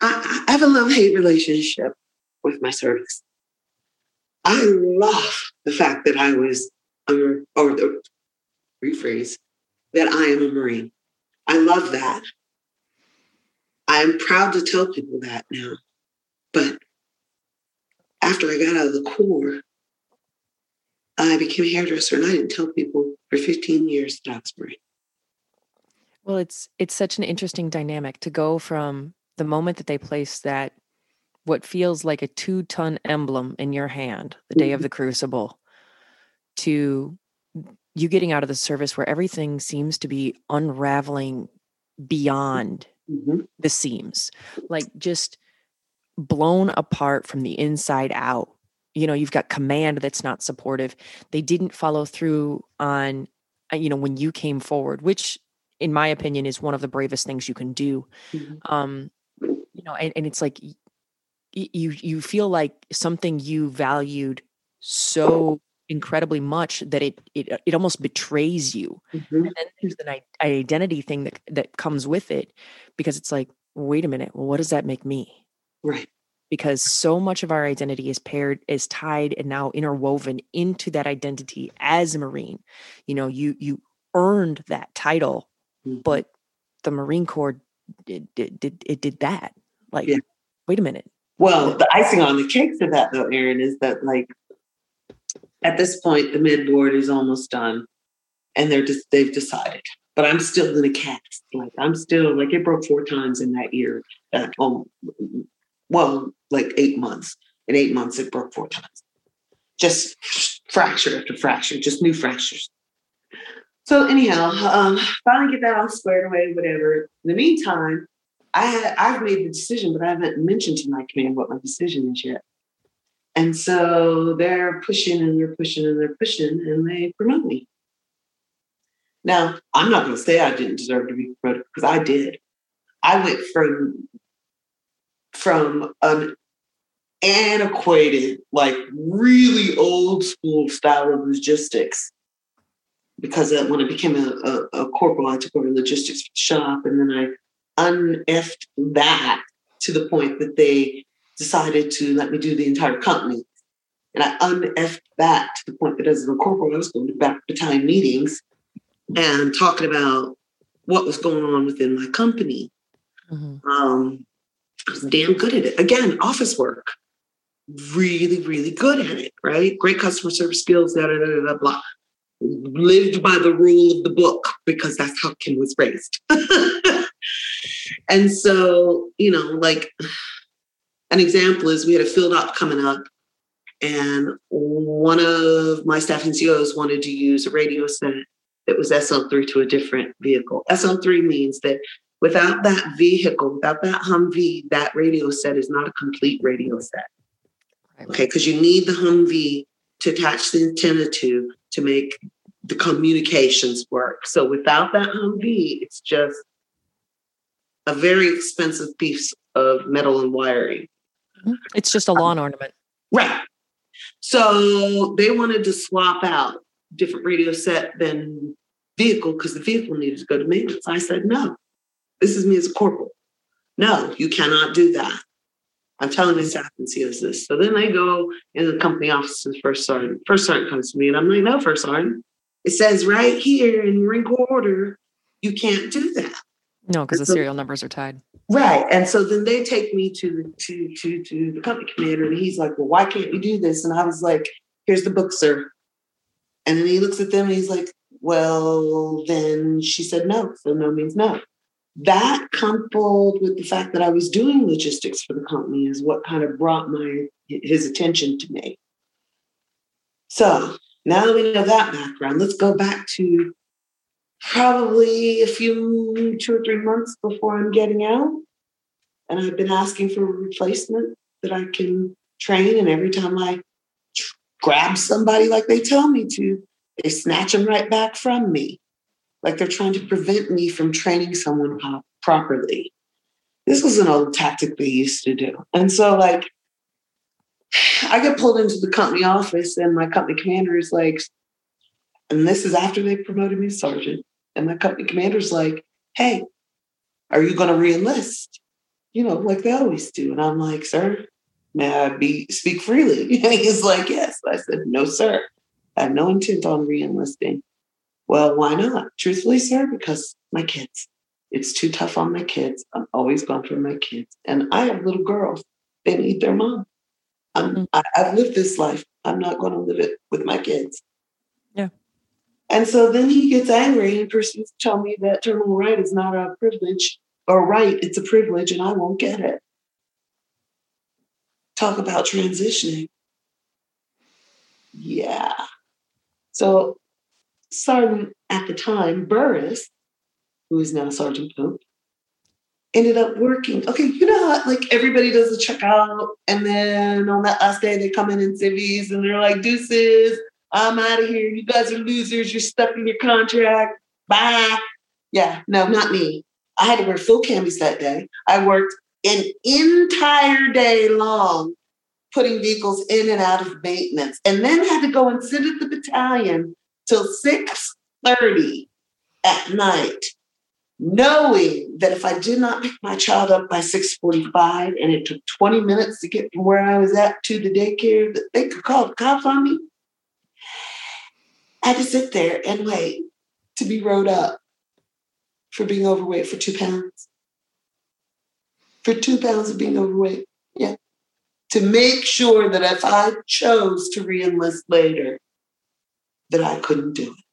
I, I have a love hate relationship with my service. I love the fact that I was, um, or the rephrase, that I am a Marine. I love that. I'm proud to tell people that now. But after I got out of the Corps, I became a hairdresser and I didn't tell people for 15 years that I was Marine. Well, it's it's such an interesting dynamic to go from the moment that they place that what feels like a two ton emblem in your hand, the day mm-hmm. of the crucible, to you getting out of the service where everything seems to be unraveling beyond mm-hmm. the seams, like just blown apart from the inside out you know you've got command that's not supportive they didn't follow through on uh, you know when you came forward which in my opinion, is one of the bravest things you can do. Mhm. Um, you know, and, and it's like you you feel like something you valued so incredibly much that it it it almost betrays you. Mhm. And then there's an identity thing that that comes with it, because it's like, wait a minute, well, what does that make me? Right. because so much of our identity is paired is tied and now interwoven into that identity as a marine you know you you earned that title Mhm. but the marine corps did, did, did it did that like Yeah. wait a minute Well, the icing on the cake to that, though, Erin, is that like at this point the med board is almost done, and they're just they've decided. But I'm still in a cast. Like I'm still like it broke four times in that year. Uh, um, well, like eight months. In eight months, it broke four times. Just fracture after fracture, just new fractures. So anyhow, um, finally get that all squared away, whatever. In the meantime, I had I've made the decision, but I haven't mentioned to my command what my decision is yet. And so they're pushing and they're pushing and they're pushing and they promote me. Now, I'm not going to say I didn't deserve to be promoted because I did. I went from from an antiquated, like really old school style of logistics. Because when I became a, a, a corporal, I took over logistics shop, and then I uneffed that to the point that they decided to let me do the entire company. And I uneffed that to the point that as a corporal, I was going to back battalion meetings and talking about what was going on within my company. Um, I was damn good at it. Again, office work. Really, really good at it, right? Great customer service skills, da da da, da blah. Lived by the rule of the book because that's how Kim was raised. and so, you know, like an example is we had a field op coming up, and one of my staff and NCOs wanted to use a radio set that was SL3 to a different vehicle. SL3 means that without that vehicle, without that Humvee, that radio set is not a complete radio set. Okay, because you need the Humvee to attach the antenna to to make the communications work. So without that Humvee, it's just a very expensive piece of metal and wiring. It's just a um, lawn ornament Right. So they wanted to swap out different radio set than vehicle because the vehicle needed to go to maintenance. I said, no, this is me as a corporal. No, you cannot do that. I'm telling my staff NCOs this. So then they go in the company office the first sergeant. First sergeant comes to me and I'm like, no, first sergeant. It says right here in Marine Corps order, you can't do that. No because the So- serial numbers are tied Right. And so then they take me to the to to to the company commander and he's like, Well, why can't we do this? And I was like, Here's the book, sir. And then he looks at them and he's like, Well, then she said no. So no means no. That coupled with the fact that I was doing logistics for the company is what kind of brought my his attention to me. So now that we know that background, let's go back to probably a few two or three months before I'm getting out. And I've been asking for a replacement that I can train. And every time I grab somebody like they tell me to, they snatch them right back from me. Like they're trying to prevent me from training someone properly. This was an old tactic they used to do. And so, like, I get pulled into the company office, and my company commander is like, and this is after they promoted me sergeant. And my company commander's like, hey, are you going to reenlist? You know, like they always do. And I'm like, sir, may I be speak freely? And he's like, yes. I said, no, sir. I have no intent on reenlisting. Well, why not? Truthfully, sir, because my kids. It's too tough on my kids. I'm always gone for my kids. And I have little girls. They need their mom. I'm, Mhm. I, I've lived this life. I'm not going to live it with my kids. And so then he gets angry and proceeds to tell me that terminal right is not a privilege or right, it's a privilege and I won't get it. Talk about transitioning. Yeah. So Sergeant at the time, Burris, who is now Sergeant Pope, ended up working. Okay, you know how like everybody does a checkout, and then on that last day they come in in civvies and they're like, deuces, I'm out of here. You guys are losers. You're stuck in your contract. Bye. Yeah, no, not me. I had to wear full camis that day. I worked an entire day long putting vehicles in and out of maintenance and then had to go and sit at the battalion till 6.30 at night knowing that if I did not pick my child up by 6:45 and it took 20 minutes to get from where I was at to the daycare, that they could call the cops on me. I had to sit there and wait to be rode up for being overweight for two pounds. For two pounds of being overweight. Yeah. To make sure that if I chose to reenlist later, that I couldn't do it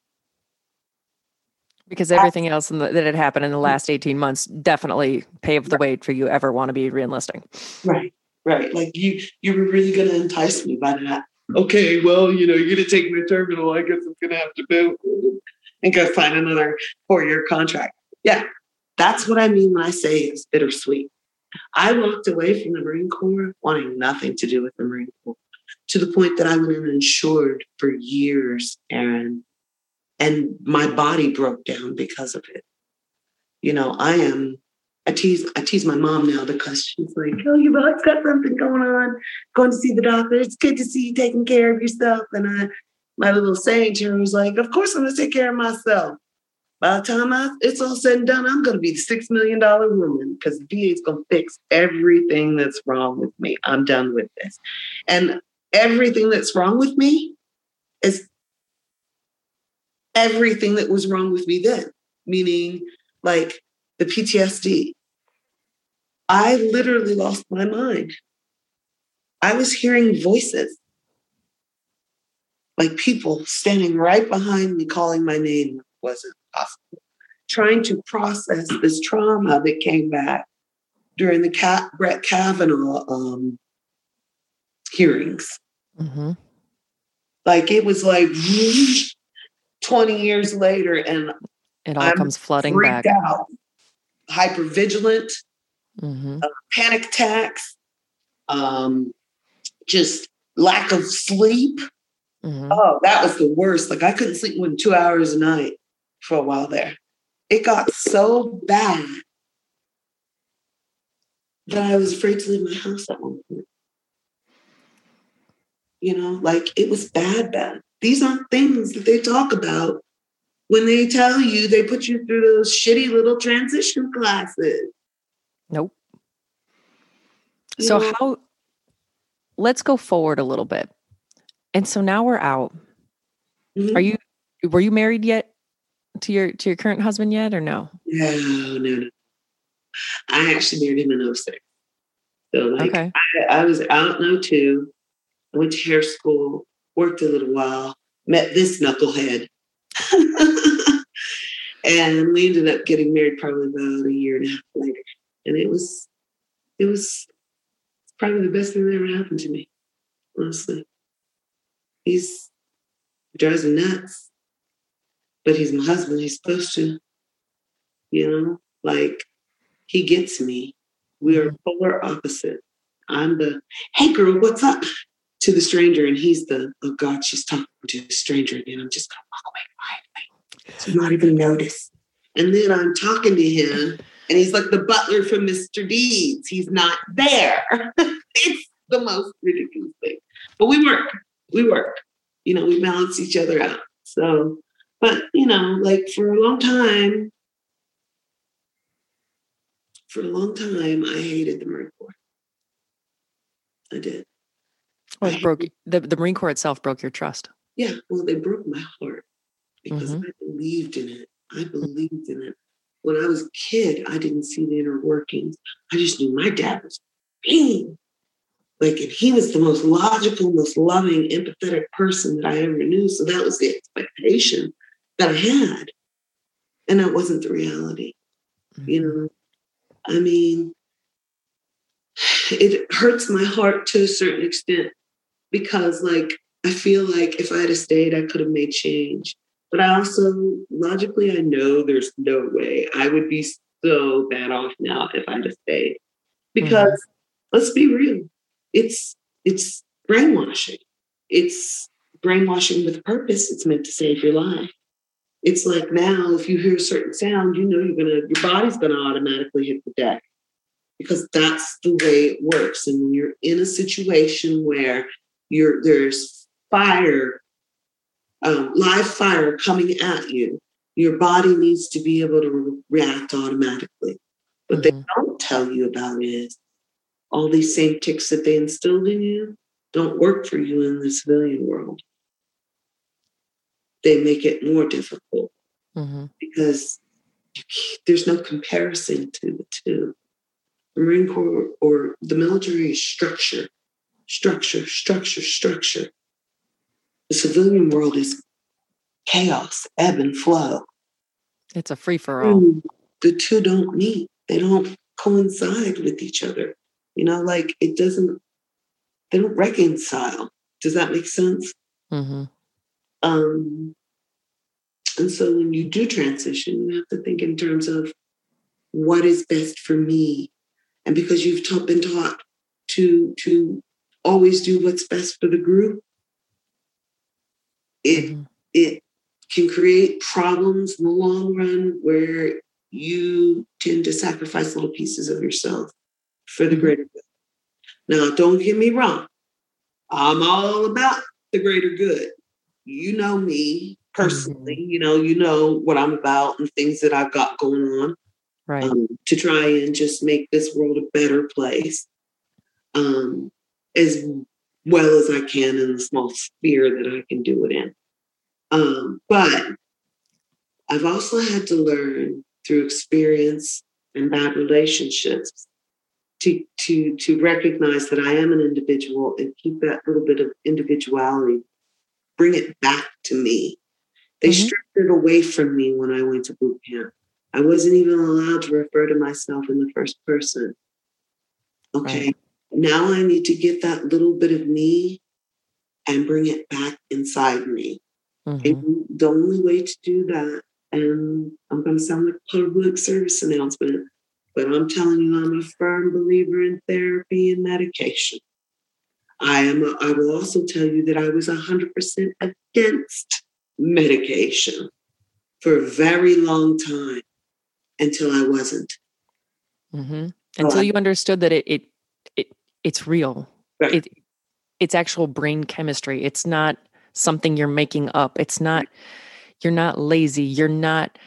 because everything else the, that had happened in the last 18 months definitely paved the way for you ever want to be reenlisting right right like you you were really going to entice me by that okay well you know you're going to take my terminal i guess i'm going to have to go and go find another four-year contract yeah that's what i mean when i say it's bittersweet i walked away from the marine corps wanting nothing to do with the marine corps to the point that i went uninsured for years erin and my body broke down because of it. You know, I am. I tease I tease my mom now because she's like, "Oh, your body's got something going on. Going to see the doctor. It's good to see you taking care of yourself." And I, my little saying to her was like, "Of course, I'm going to take care of myself." By the time I, it's all said and done, I'm going to be the six million dollar woman because the VA is going to fix everything that's wrong with me. I'm done with this, and everything that's wrong with me is everything that was wrong with me then, meaning like the PTSD. I literally lost my mind. I was hearing voices, like people standing right behind me calling my name it wasn't possible. Trying to process this trauma that came back during the Cat, Brett Kavanaugh um, hearings. Mm-hmm. Like it was like 20 years later and it all I'm comes flooding back out hyper vigilant mm-hmm. uh, panic attacks um, just lack of sleep. Mm-hmm. oh that was the worst. Like i couldn't sleep more than two hours a night for a while there. It got so bad that i was afraid to leave my house at one point. You know like it was bad bad. These aren't things that they talk about when they tell you they put you through those shitty little transition classes. Nope. You so know? how let's go forward a little bit. And so now we're out. Mm-hmm. Are you were you married yet to your to your current husband yet or no? No, no, no. I actually married him in 06. So like okay. I, I was out in 02. I went to hair school worked a little while, met this knucklehead. and we ended up getting married probably about a year and a half later. And it was, it was probably the best thing that ever happened to me, honestly. He's drives me nuts, but he's my husband. He's supposed to, you know, like he gets me. We are polar opposite. I'm the, hey girl, what's up? To the stranger, and he's the, oh God, she's talking to a stranger again. I'm just gonna walk away quietly. So not even notice. And then I'm talking to him, and he's like the butler from Mr. Deeds. He's not there. it's the most ridiculous thing. But we work. We work. You know, we balance each other out. So, but you know, like for a long time, for a long time, I hated the Marine Corps. I did. Well, it broke the, the Marine Corps itself broke your trust. Yeah, well, they broke my heart because mm-hmm. I believed in it. I believed in it. When I was a kid, I didn't see the inner workings. I just knew my dad was mean. Like, and he was the most logical, most loving, empathetic person that I ever knew. So that was the expectation that I had. And that wasn't the reality. Mm-hmm. You know, I mean, it hurts my heart to a certain extent because like I feel like if I had stayed, I could have made change. But I also logically I know there's no way I would be so bad off now if I'd have stayed. Because mm-hmm. let's be real, it's it's brainwashing. It's brainwashing with purpose. It's meant to save your life. It's like now, if you hear a certain sound, you know you're gonna your body's gonna automatically hit the deck because that's the way it works. And when you're in a situation where you're there's fire, um, live fire coming at you, your body needs to be able to react automatically. What mm-hmm. they don't tell you about is all these same ticks that they instilled in you don't work for you in the civilian world. They make it more difficult mm-hmm. because there's no comparison to the two. The Marine Corps or the military is structure, structure, structure, structure. The civilian world is chaos, ebb and flow. It's a free for all. The two don't meet, they don't coincide with each other. You know, like it doesn't, they don't reconcile. Does that make sense? Mm-hmm. Um, and so when you do transition, you have to think in terms of what is best for me. And because you've been taught to to always do what's best for the group, it mm-hmm. it can create problems in the long run where you tend to sacrifice little pieces of yourself for the mm-hmm. greater good. Now, don't get me wrong. I'm all about the greater good. You know me personally, mm-hmm. you know, you know what I'm about and things that I've got going on. Right. Um, to try and just make this world a better place. Um, as well as I can in the small sphere that I can do it in. Um, but I've also had to learn through experience and bad relationships to, to, to recognize that I am an individual and keep that little bit of individuality, bring it back to me. They mm-hmm. stripped it away from me when I went to boot camp. I wasn't even allowed to refer to myself in the first person. Okay. Right. Now I need to get that little bit of me and bring it back inside me. Mm-hmm. the only way to do that, and I'm going to sound like a public service announcement, but I'm telling you, I'm a firm believer in therapy and medication. I am. A, I will also tell you that I was 100% against medication for a very long time until I wasn't. Mm-hmm. Until you understood that it it it's real. It it's actual brain chemistry. It's not something you're making up. It's not you're not lazy. You're not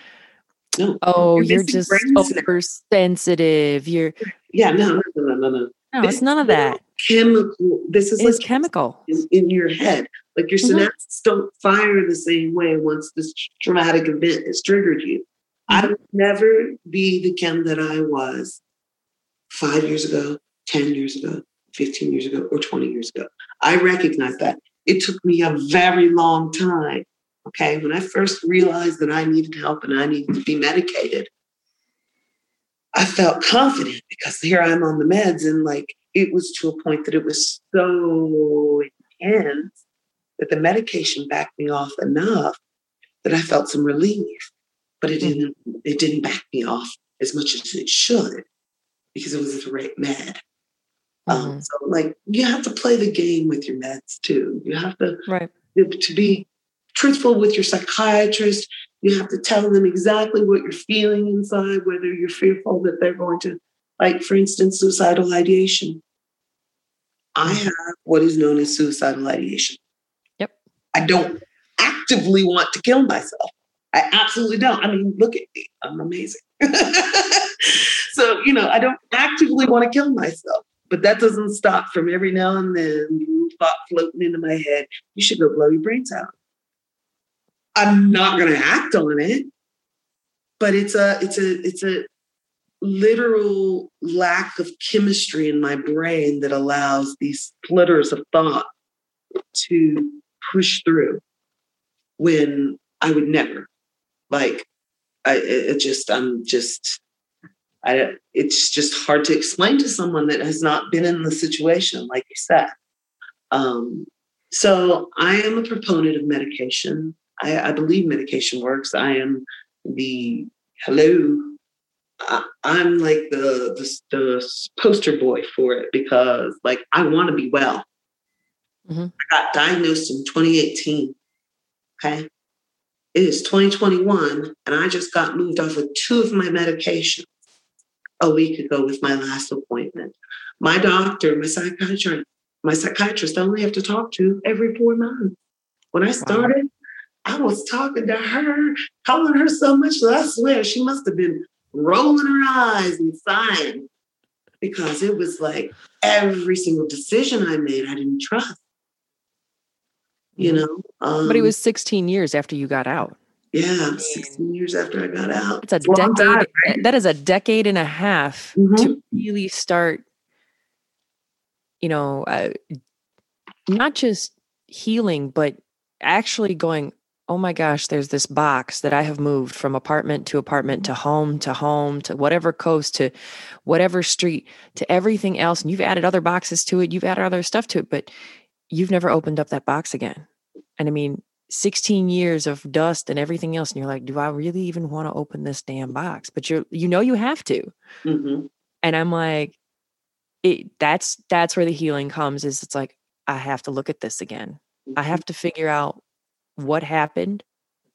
no, oh, you're, you're just oversensitive. You're yeah, no, no, no, no, no. No, it's none of that. Chemical. This is it's like chemical in, in, your head. Like your mm-hmm. synapses don't fire the same way once this traumatic event has triggered you. Mm-hmm. I would never be the Kim that I was five years ago, 10 years ago, 15 years ago, or 20 years ago. I recognize that. It took me a very long time. Okay. When I first realized that I needed help and I needed to be medicated, I felt confident because here I'm on the meds and like it was to a point that it was so intense that the medication backed me off enough that I felt some relief. But it mm-hmm. didn't it didn't back me off as much as it should because it was the right med. Um, mm-hmm. Um, so like you have to play the game with your meds too. You have to right. to be truthful with your psychiatrist. You have to tell them exactly what you're feeling inside, whether you're fearful that they're going to, like for instance, suicidal ideation. I mm-hmm. have what is known as suicidal ideation. Yep. I don't actively want to kill myself. I absolutely don't. I mean, look at me. I'm amazing. so, you know, I don't actively want to kill myself. But that doesn't stop from every now and then thought floating into my head. You should go blow your brains out. I'm not going to act on it, but it's a it's a it's a literal lack of chemistry in my brain that allows these splitters of thought to push through when I would never. Like, I it just I'm just I, it's just hard to explain to someone that has not been in the situation, like you said. Um, so I am a proponent of medication. I, I believe medication works. I am the hello. I, am like the, the, the poster boy for it because like I want to be well. Mm-hmm. I got diagnosed in 2018. Okay. It is 2021, and I just got moved off of two of my medications a week ago with my last appointment. My doctor, my psychiatrist, my psychiatrist, I only have to talk to every four months. When I started, wow. I was talking to her, calling her so much that I swear she must have been rolling her eyes and sighing because it was like every single decision I made, I didn't trust. You mm-hmm. know, um, but it was 16 years after you got out. Yeah, 16 years after I got out. It's a it's decade. Time, right? That is a decade and a half mm-hmm. to really start, you know, uh, not just healing, but actually going, oh my gosh, there's this box that I have moved from apartment to apartment to home to home to whatever coast to whatever street to everything else. And you've added other boxes to it, you've added other stuff to it, but you've never opened up that box again. And I mean, 16 years of dust and everything else and you're like do i really even want to open this damn box? But you're you know you have to. Mm-hmm. and i'm like it that's that's where the healing comes is it's like i have to look at this again. Mm-hmm. i have to figure out what happened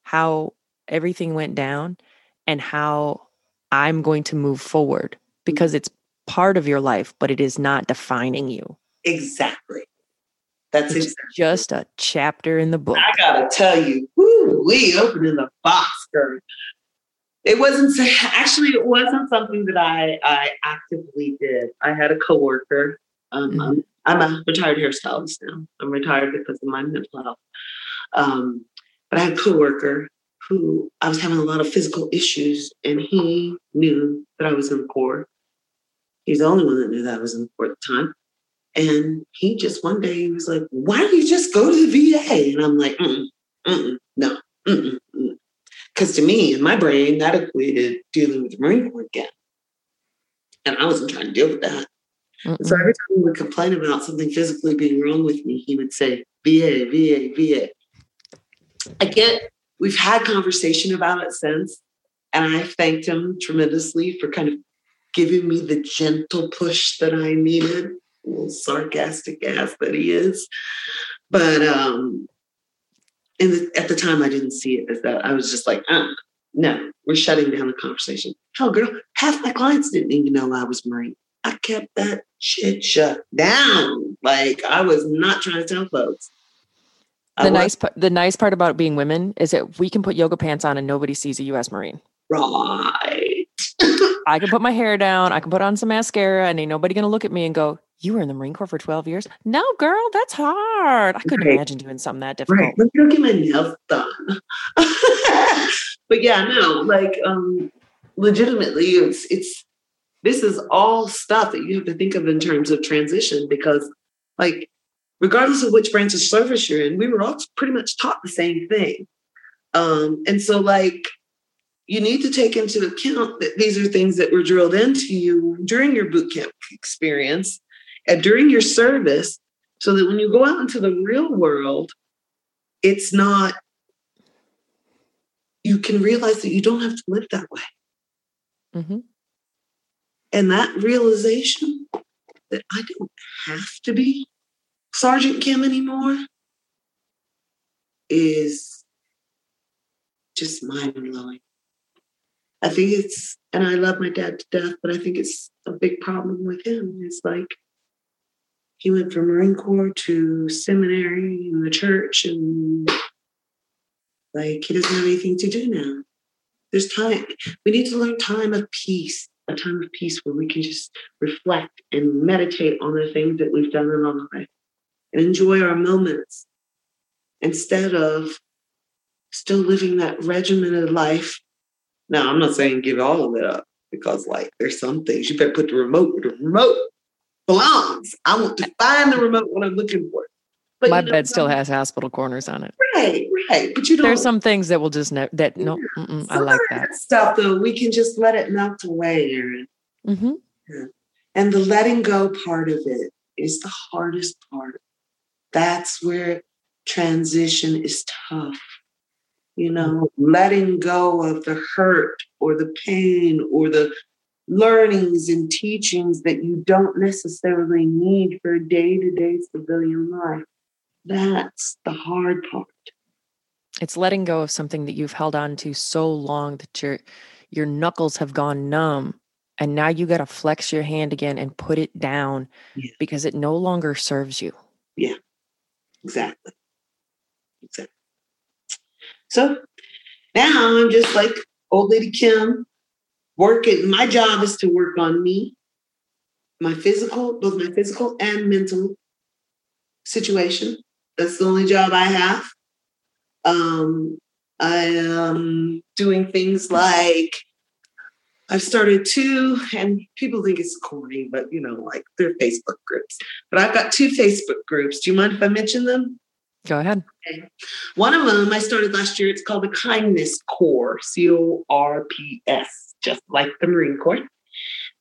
how everything went down and how i'm going to move forward because it's part of your life but it is not defining you. Exactly that's it's exactly. just a chapter in the book. I gotta tell you, whoo, we opening the box, girl. It wasn't actually. It wasn't something that I I actively did. I had a coworker. Um, mm-hmm. I'm, I'm, a retired hairstylist now. I'm retired because of my mental health. Um, but I had a coworker who I was having a lot of physical issues, and he knew that I was in the Corps. He's the only one that knew that I was in the Corps at the time. And he just one day he was like, "Why don't you just go to the VA?" And I'm like, mm-mm, mm-mm, "No, because to me in my brain that equated dealing with the Marine Corps again, and I wasn't trying to deal with that. So every time he would complain about something physically being wrong with me, he would say, "VA, VA, VA." I get we've had conversation about it since, and I thanked him tremendously for kind of giving me the gentle push that I needed little sarcastic ass that he is. But um, in the, at the time, I didn't see it as that. I was just like, uh, no, we're shutting down the conversation. Hell, girl, half my clients didn't even know I was Marine. I kept that shit shut down. Like I was not trying to tell folks. The nice part, the nice part about being women is that we can put yoga pants on and nobody sees a U.S. Marine. Right. I can put my hair down. I can put on some mascara, and ain't nobody gonna look at me and go, you were in the Marine Corps for 12 years? No, girl, that's hard. I couldn't right. imagine doing something that difficult. Right. Let me go get my nails done. but yeah, no, like um legitimately, it's it's this is all stuff that you have to think of in terms of transition because like regardless of which branch of service you're in, we were all pretty much taught the same thing. Um, and so like you need to take into account that these are things that were drilled into you during your boot camp experience and during your service so that when you go out into the real world, it's not, you can realize that you don't have to live that way. Mm-hmm. And that realization that I don't have to be Sergeant Kim anymore is just mind blowing. I think it's, and I love my dad to death, but I think it's a big problem with him. It's like he went from Marine Corps to seminary in the church, and like he doesn't have anything to do now. There's time. We need to learn time of peace, a time of peace where we can just reflect and meditate on the things that we've done in our life and enjoy our moments instead of still living that regimented life. Now, I'm not saying give all of it up because, like, there's some things you better put the remote with the remote belongs. I want to find the remote when I'm looking for it. But my you know, bed still has hospital corners on it. Right, right. But you know, there's some things that will just ne- that no, I like that stuff. Though we can just let it melt away, Erin. Mm-hmm. Yeah. And the letting go part of it is the hardest part. That's where transition is tough. You know, letting go of the hurt or the pain or the learnings and teachings that you don't necessarily need for a day to day civilian life. That's the hard part. It's letting go of something that you've held on to so long that your your knuckles have gone numb and now you got to flex your hand again and put it down Yeah. because it no longer serves you. Yeah. Exactly. Exactly. So now I'm just like old lady Kim, working. My job is to work on me, my physical, both my physical and mental situation. That's the only job I have. Um, I am doing things like I've started two, and people think it's corny, but you know, like they're Facebook groups. But I've got two Facebook groups. Do you mind if I mention them? Go ahead. One of them I started last year. It's called the Kindness Corps, C O R P S, just like the Marine Corps.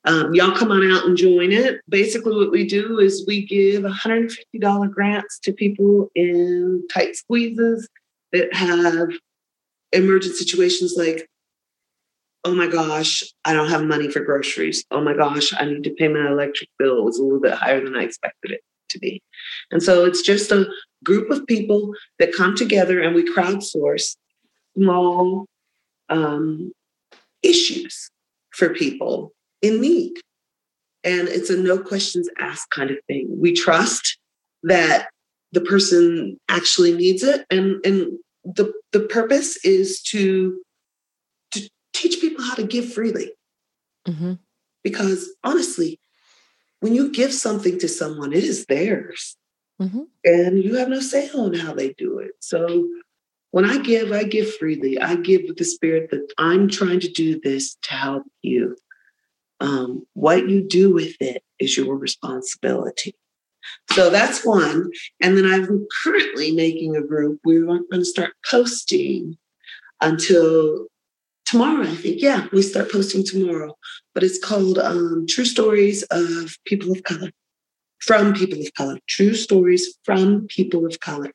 Um, y'all come on out and join it. Basically, what we do is we give $150 grants to people in tight squeezes that have emergent situations like, oh my gosh, I don't have money for groceries. Oh my gosh, I need to pay my electric bill. It was a little bit higher than I expected it to be. And so it's just a group of people that come together and we crowdsource small um, issues for people in need. And it's a no questions asked kind of thing. We trust that the person actually needs it. And, and the, the purpose is to, to teach people how to give freely. hmm Because honestly, when you give something to someone, it is theirs hmm and you have no say on how they do it. So when I give, I give freely. I give with the spirit that I'm trying to do this to help you. Um, what you do with it is your responsibility. So that's one. And then I'm currently making a group. We're going to start posting until tomorrow, I think. Yeah, we start posting tomorrow. But it's called um, True Stories of People of Color from people of color, true stories from people of color.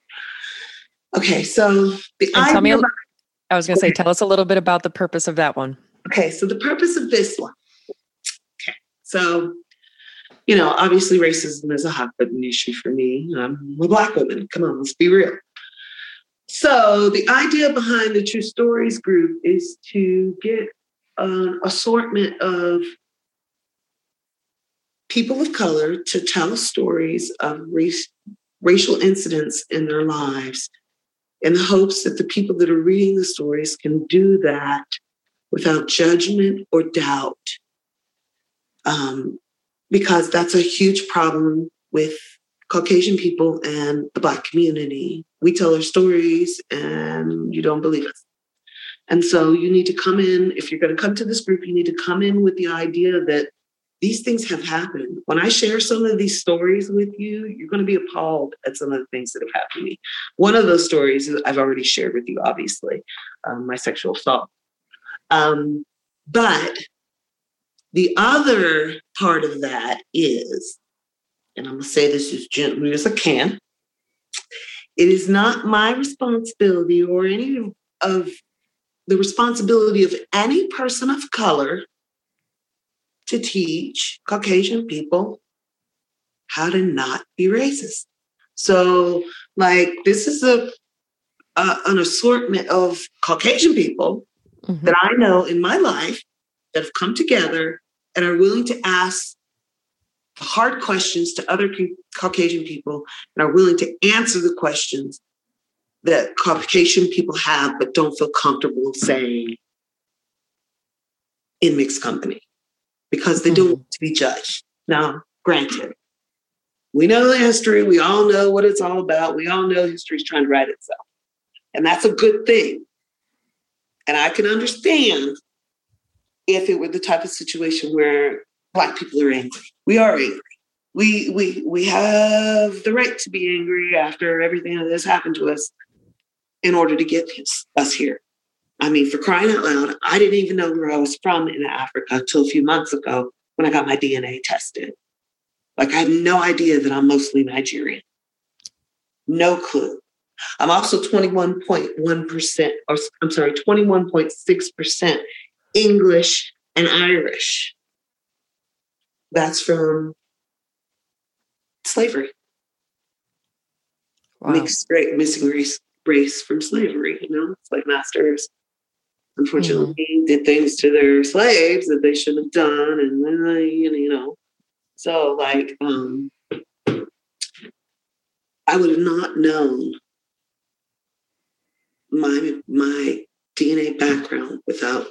Okay, so the And tell me, idea a- I was going to say, tell us a little bit about the purpose of that one. Okay, so the purpose of this one. Okay, so you know, obviously racism is a hot button issue for me. I'm a black woman. Come on, let's be real. So the idea behind the True Stories group is to get an assortment of people of color to tell stories of race, racial incidents in their lives in the hopes that the people that are reading the stories can do that without judgment or doubt. Um, because that's a huge problem with Caucasian people and the Black community. We tell our stories and you don't believe us. And so you need to come in, if you're going to come to this group, you need to come in with the idea that these things have happened. When I share some of these stories with you, you're going to be appalled at some of the things that have happened to me. One of those stories I've already shared with you, obviously, um, my sexual assault. Um, but the other part of that is, and I'm going to say this as gently as I can, it is not my responsibility or any of the responsibility of any person of color to teach Caucasian people how to not be racist. So, like, this is a, a an assortment of Caucasian people Mhm. that I know in my life that have come together and are willing to ask hard questions to other Ca- Caucasian people and are willing to answer the questions that Caucasian people have but don't feel comfortable saying in mixed company because they don't mm-hmm. want to be judged. Now, granted, we know the history, we all know what it's all about, we all know history's trying to write itself. And that's a good thing. And I can understand if it were the type of situation where Black people are angry. We are angry. We we we have the right to be angry after everything that has happened to us in order to get us, us here. I mean, for crying out loud, I didn't even know where I was from in Africa until a few months ago when I got my DNA tested. Like I had no idea that I'm mostly Nigerian. No clue. I'm also 21.1%, or I'm sorry, 21.6% English and Irish. That's from slavery, Wow. mixed race, missing race, race from slavery. You know, slave masters unfortunately mm-hmm. did things to their slaves that they shouldn't have done, and you know, so like um, I would have not known my my DNA background without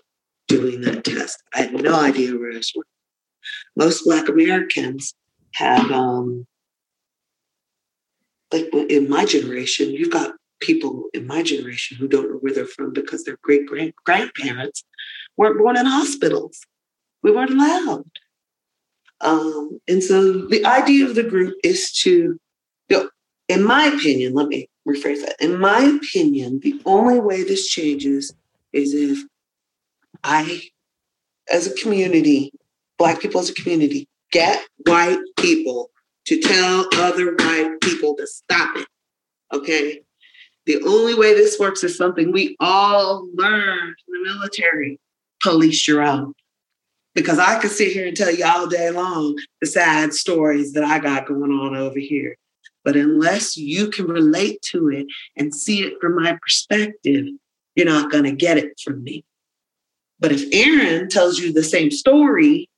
doing that test. I had no idea where I was from. Most Black Americans have, um, like in my generation, you've got people in my generation who don't know where they're from because their great grandparents weren't born in hospitals. We weren't allowed. Um, and so the idea of the group is to, you know, in my opinion, let me rephrase that. In my opinion, the only way this changes is if I, as a community, Black people as a community, get white people to tell other white people to stop it. Okay? The only way this works is something we all learned in the military police your own. Because I could sit here and tell you all day long the sad stories that I got going on over here. But unless you can relate to it and see it from my perspective, you're not going to get it from me. But if Erin tells you the same story,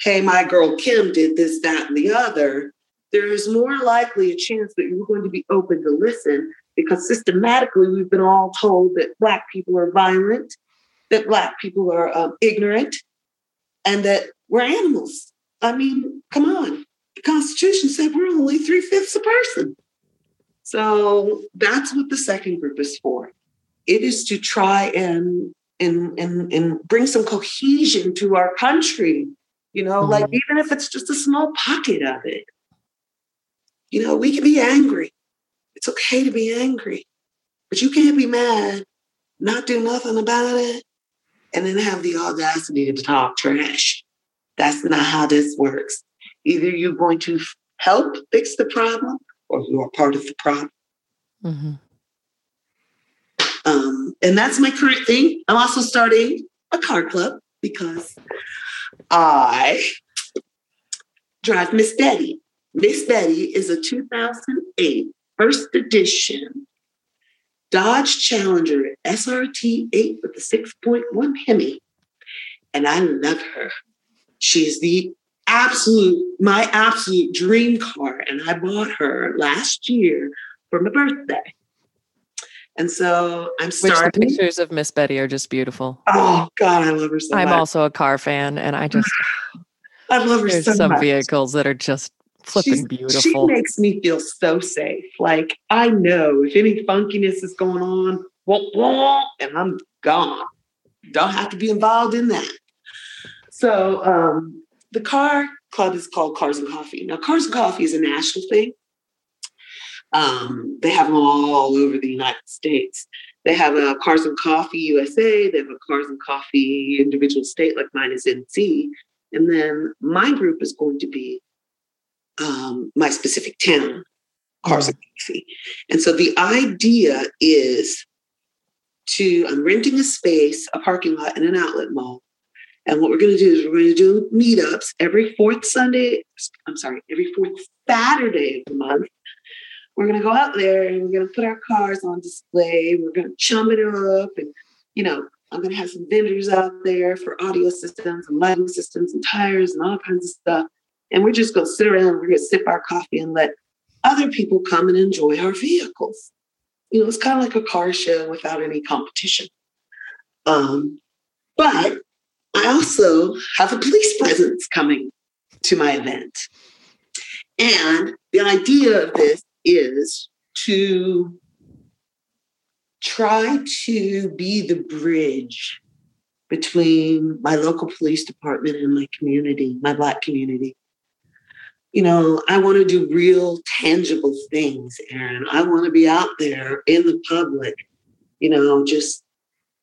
hey, my girl Kim did this, that, and the other, there is more likely a chance that you're going to be open to listen because systematically we've been all told that Black people are violent, that Black people are um, ignorant, and that we're animals. I mean, come on. The Constitution said we're only three fifths a person. So that's what the second group is for. It is to try and and and, and bring some cohesion to our country. You know, mm-hmm. like even if it's just a small pocket of it. You know, we can be angry. It's okay to be angry, but you can't be mad, not do nothing about it, and then have the audacity to talk trash. That's not how this works. Either you're going to help fix the problem or you are part of the problem. Mm-hmm. Um, and that's my current thing. I'm also starting a car club because I drive Miss Betty. Miss Betty is a 2008 first edition Dodge Challenger SRT 8 with the 6.1 Hemi. And I love her. She's the absolute, my absolute dream car. And I bought her last year for my birthday. And so I'm starting. Which the pictures of Miss Betty are just beautiful. Oh God, I love her so much. I'm also a car fan, and I just I love her There's so some much. vehicles that are just flipping She's, beautiful. She makes me feel so safe. Like I know if any funkiness is going on, wah, wah, and I'm gone. Don't have to be involved in that. So um, the car club is called Cars and Coffee. Now, Cars and Coffee is a national thing. Um, they have them all over the United States. They have a Cars and Coffee USA. They have a Cars and Coffee individual state, like mine is NC. And then my group is going to be um, my specific town, Cars and And so the idea is to, I'm renting a space, a parking lot, in an outlet mall. And what we're going to do is we're going to do meetups every fourth Sunday, I'm sorry, every fourth Saturday of the month we're going to go out there and we're going to put our cars on display. We're going to chum it up. And, you know, I'm going to have some vendors out there for audio systems and lighting systems and tires and all kinds of stuff. And we're just going to sit around, we're going to sip our coffee and let other people come and enjoy our vehicles. You know, it's kind of like a car show without any competition. Um, but I also have a police presence coming to my event. And the idea of this is to try to be the bridge between my local police department and my community, my Black community. You know, I want to do real, tangible things, Erin. I want to be out there in the public, you know, just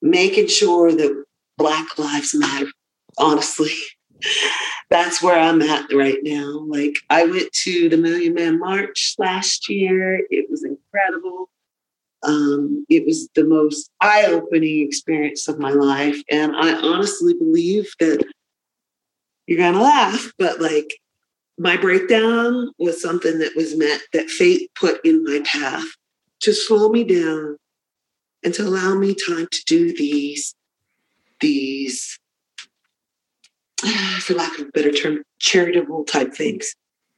making sure that Black lives matter, honestly that's where I'm at right now. Like I went to the Million Man March last year. It was incredible. Um, it was the most eye-opening experience of my life. And I honestly believe that you're gonna laugh, but like my breakdown was something that was meant that fate put in my path to slow me down and to allow me time to do these, these, for lack of a better term, charitable type things.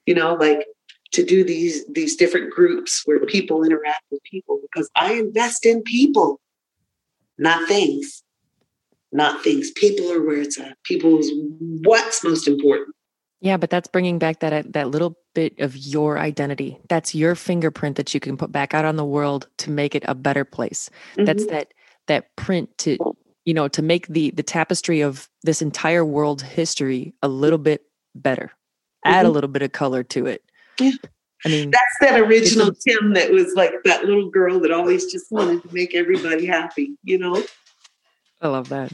You know, like to do these these different groups where people interact with people because I invest in people, not things. Not things. People are where it's at. People is what's most important. Yeah, but that's bringing back that that little bit of your identity. That's your fingerprint that you can put back out on the world to make it a better place. Mm-hmm. That's that that print to you know to make the the tapestry of this entire world history a little bit better. Mm-hmm. Add a mm-hmm. little bit of color to it. Yeah. I mean, that's that original a, Kim that was like that little girl that always just wanted to make everybody happy, you know? I love that.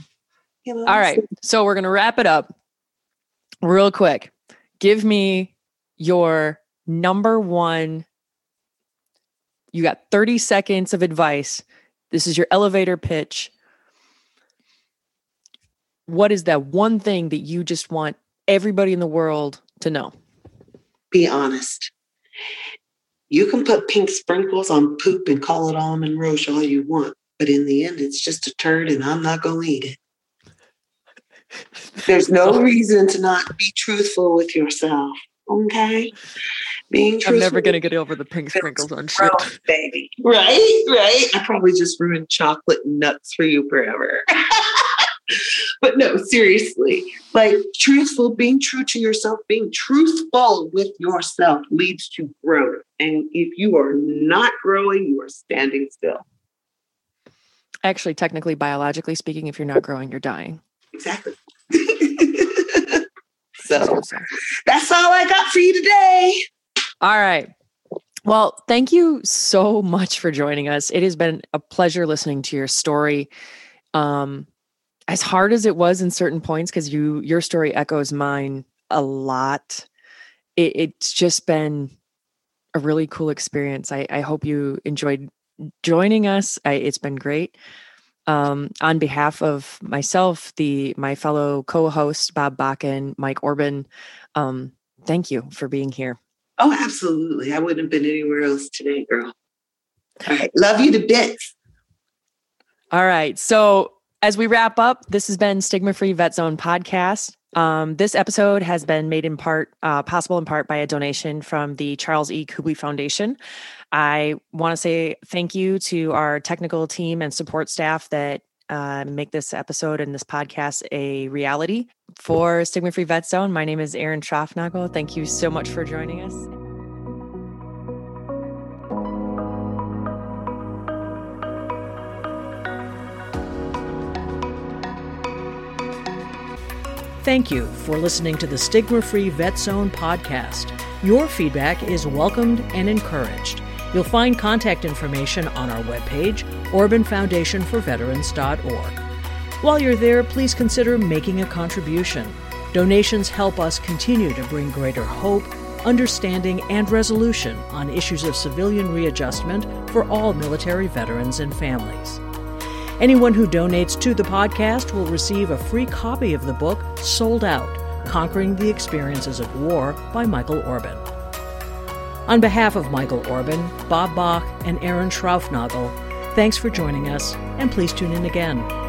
You know, All right. So we're going to wrap it up real quick. Give me your number one. You got 30 seconds of advice. This is your elevator pitch. What is that one thing that you just want everybody in the world to know? be honest. You can put pink sprinkles on poop and call it Almond Roca all you want, but in the end, it's just a turd and I'm not going to eat it. There's no reason to not be truthful with yourself. Okay. Being truthful. I'm never going to get over the pink sprinkles on shit. Baby. Right? Right? I probably just ruined chocolate and nuts for you forever. but no, seriously, like truthful, being true to yourself, being truthful with yourself leads to growth. And if you are not growing, you are standing still. Actually, technically, biologically speaking, if you're not growing, you're dying. Exactly. So that's all I got for you today. All right. Well, thank you so much for joining us. It has been a pleasure listening to your story. Um, as hard as it was in certain points because you your story echoes mine a lot it, it's just been a really cool experience I, I hope you enjoyed joining us I, it's been great um, on behalf of myself the my fellow co-host bob bakken mike orban um, thank you for being here oh absolutely i wouldn't have been anywhere else today girl all right love you to bits all right so as we wrap up, this has been Stigma Free Vet Zone podcast. Um, this episode has been made in part uh, possible in part by a donation from the Charles E. Kubly Foundation. I want to say thank you to our technical team and support staff that uh, make this episode and this podcast a reality. For Stigma Free Vet Zone, my name is Erin Schraufnagel. Thank you so much for joining us. Thank you for listening to the Stigma Free Vet Zone podcast. Your feedback is welcomed and encouraged. You'll find contact information on our webpage, OrbanFoundationForVeterans.org. While you're there, please consider making a contribution. Donations help us continue to bring greater hope, understanding, and resolution on issues of civilian readjustment for all military veterans and families. Anyone who donates to the podcast will receive a free copy of the book Sold Out Conquering the Experiences of War by Michael Orban. On behalf of Michael Orban, Bob Bach, and Erin Schraufnagel, thanks for joining us, and please tune in again.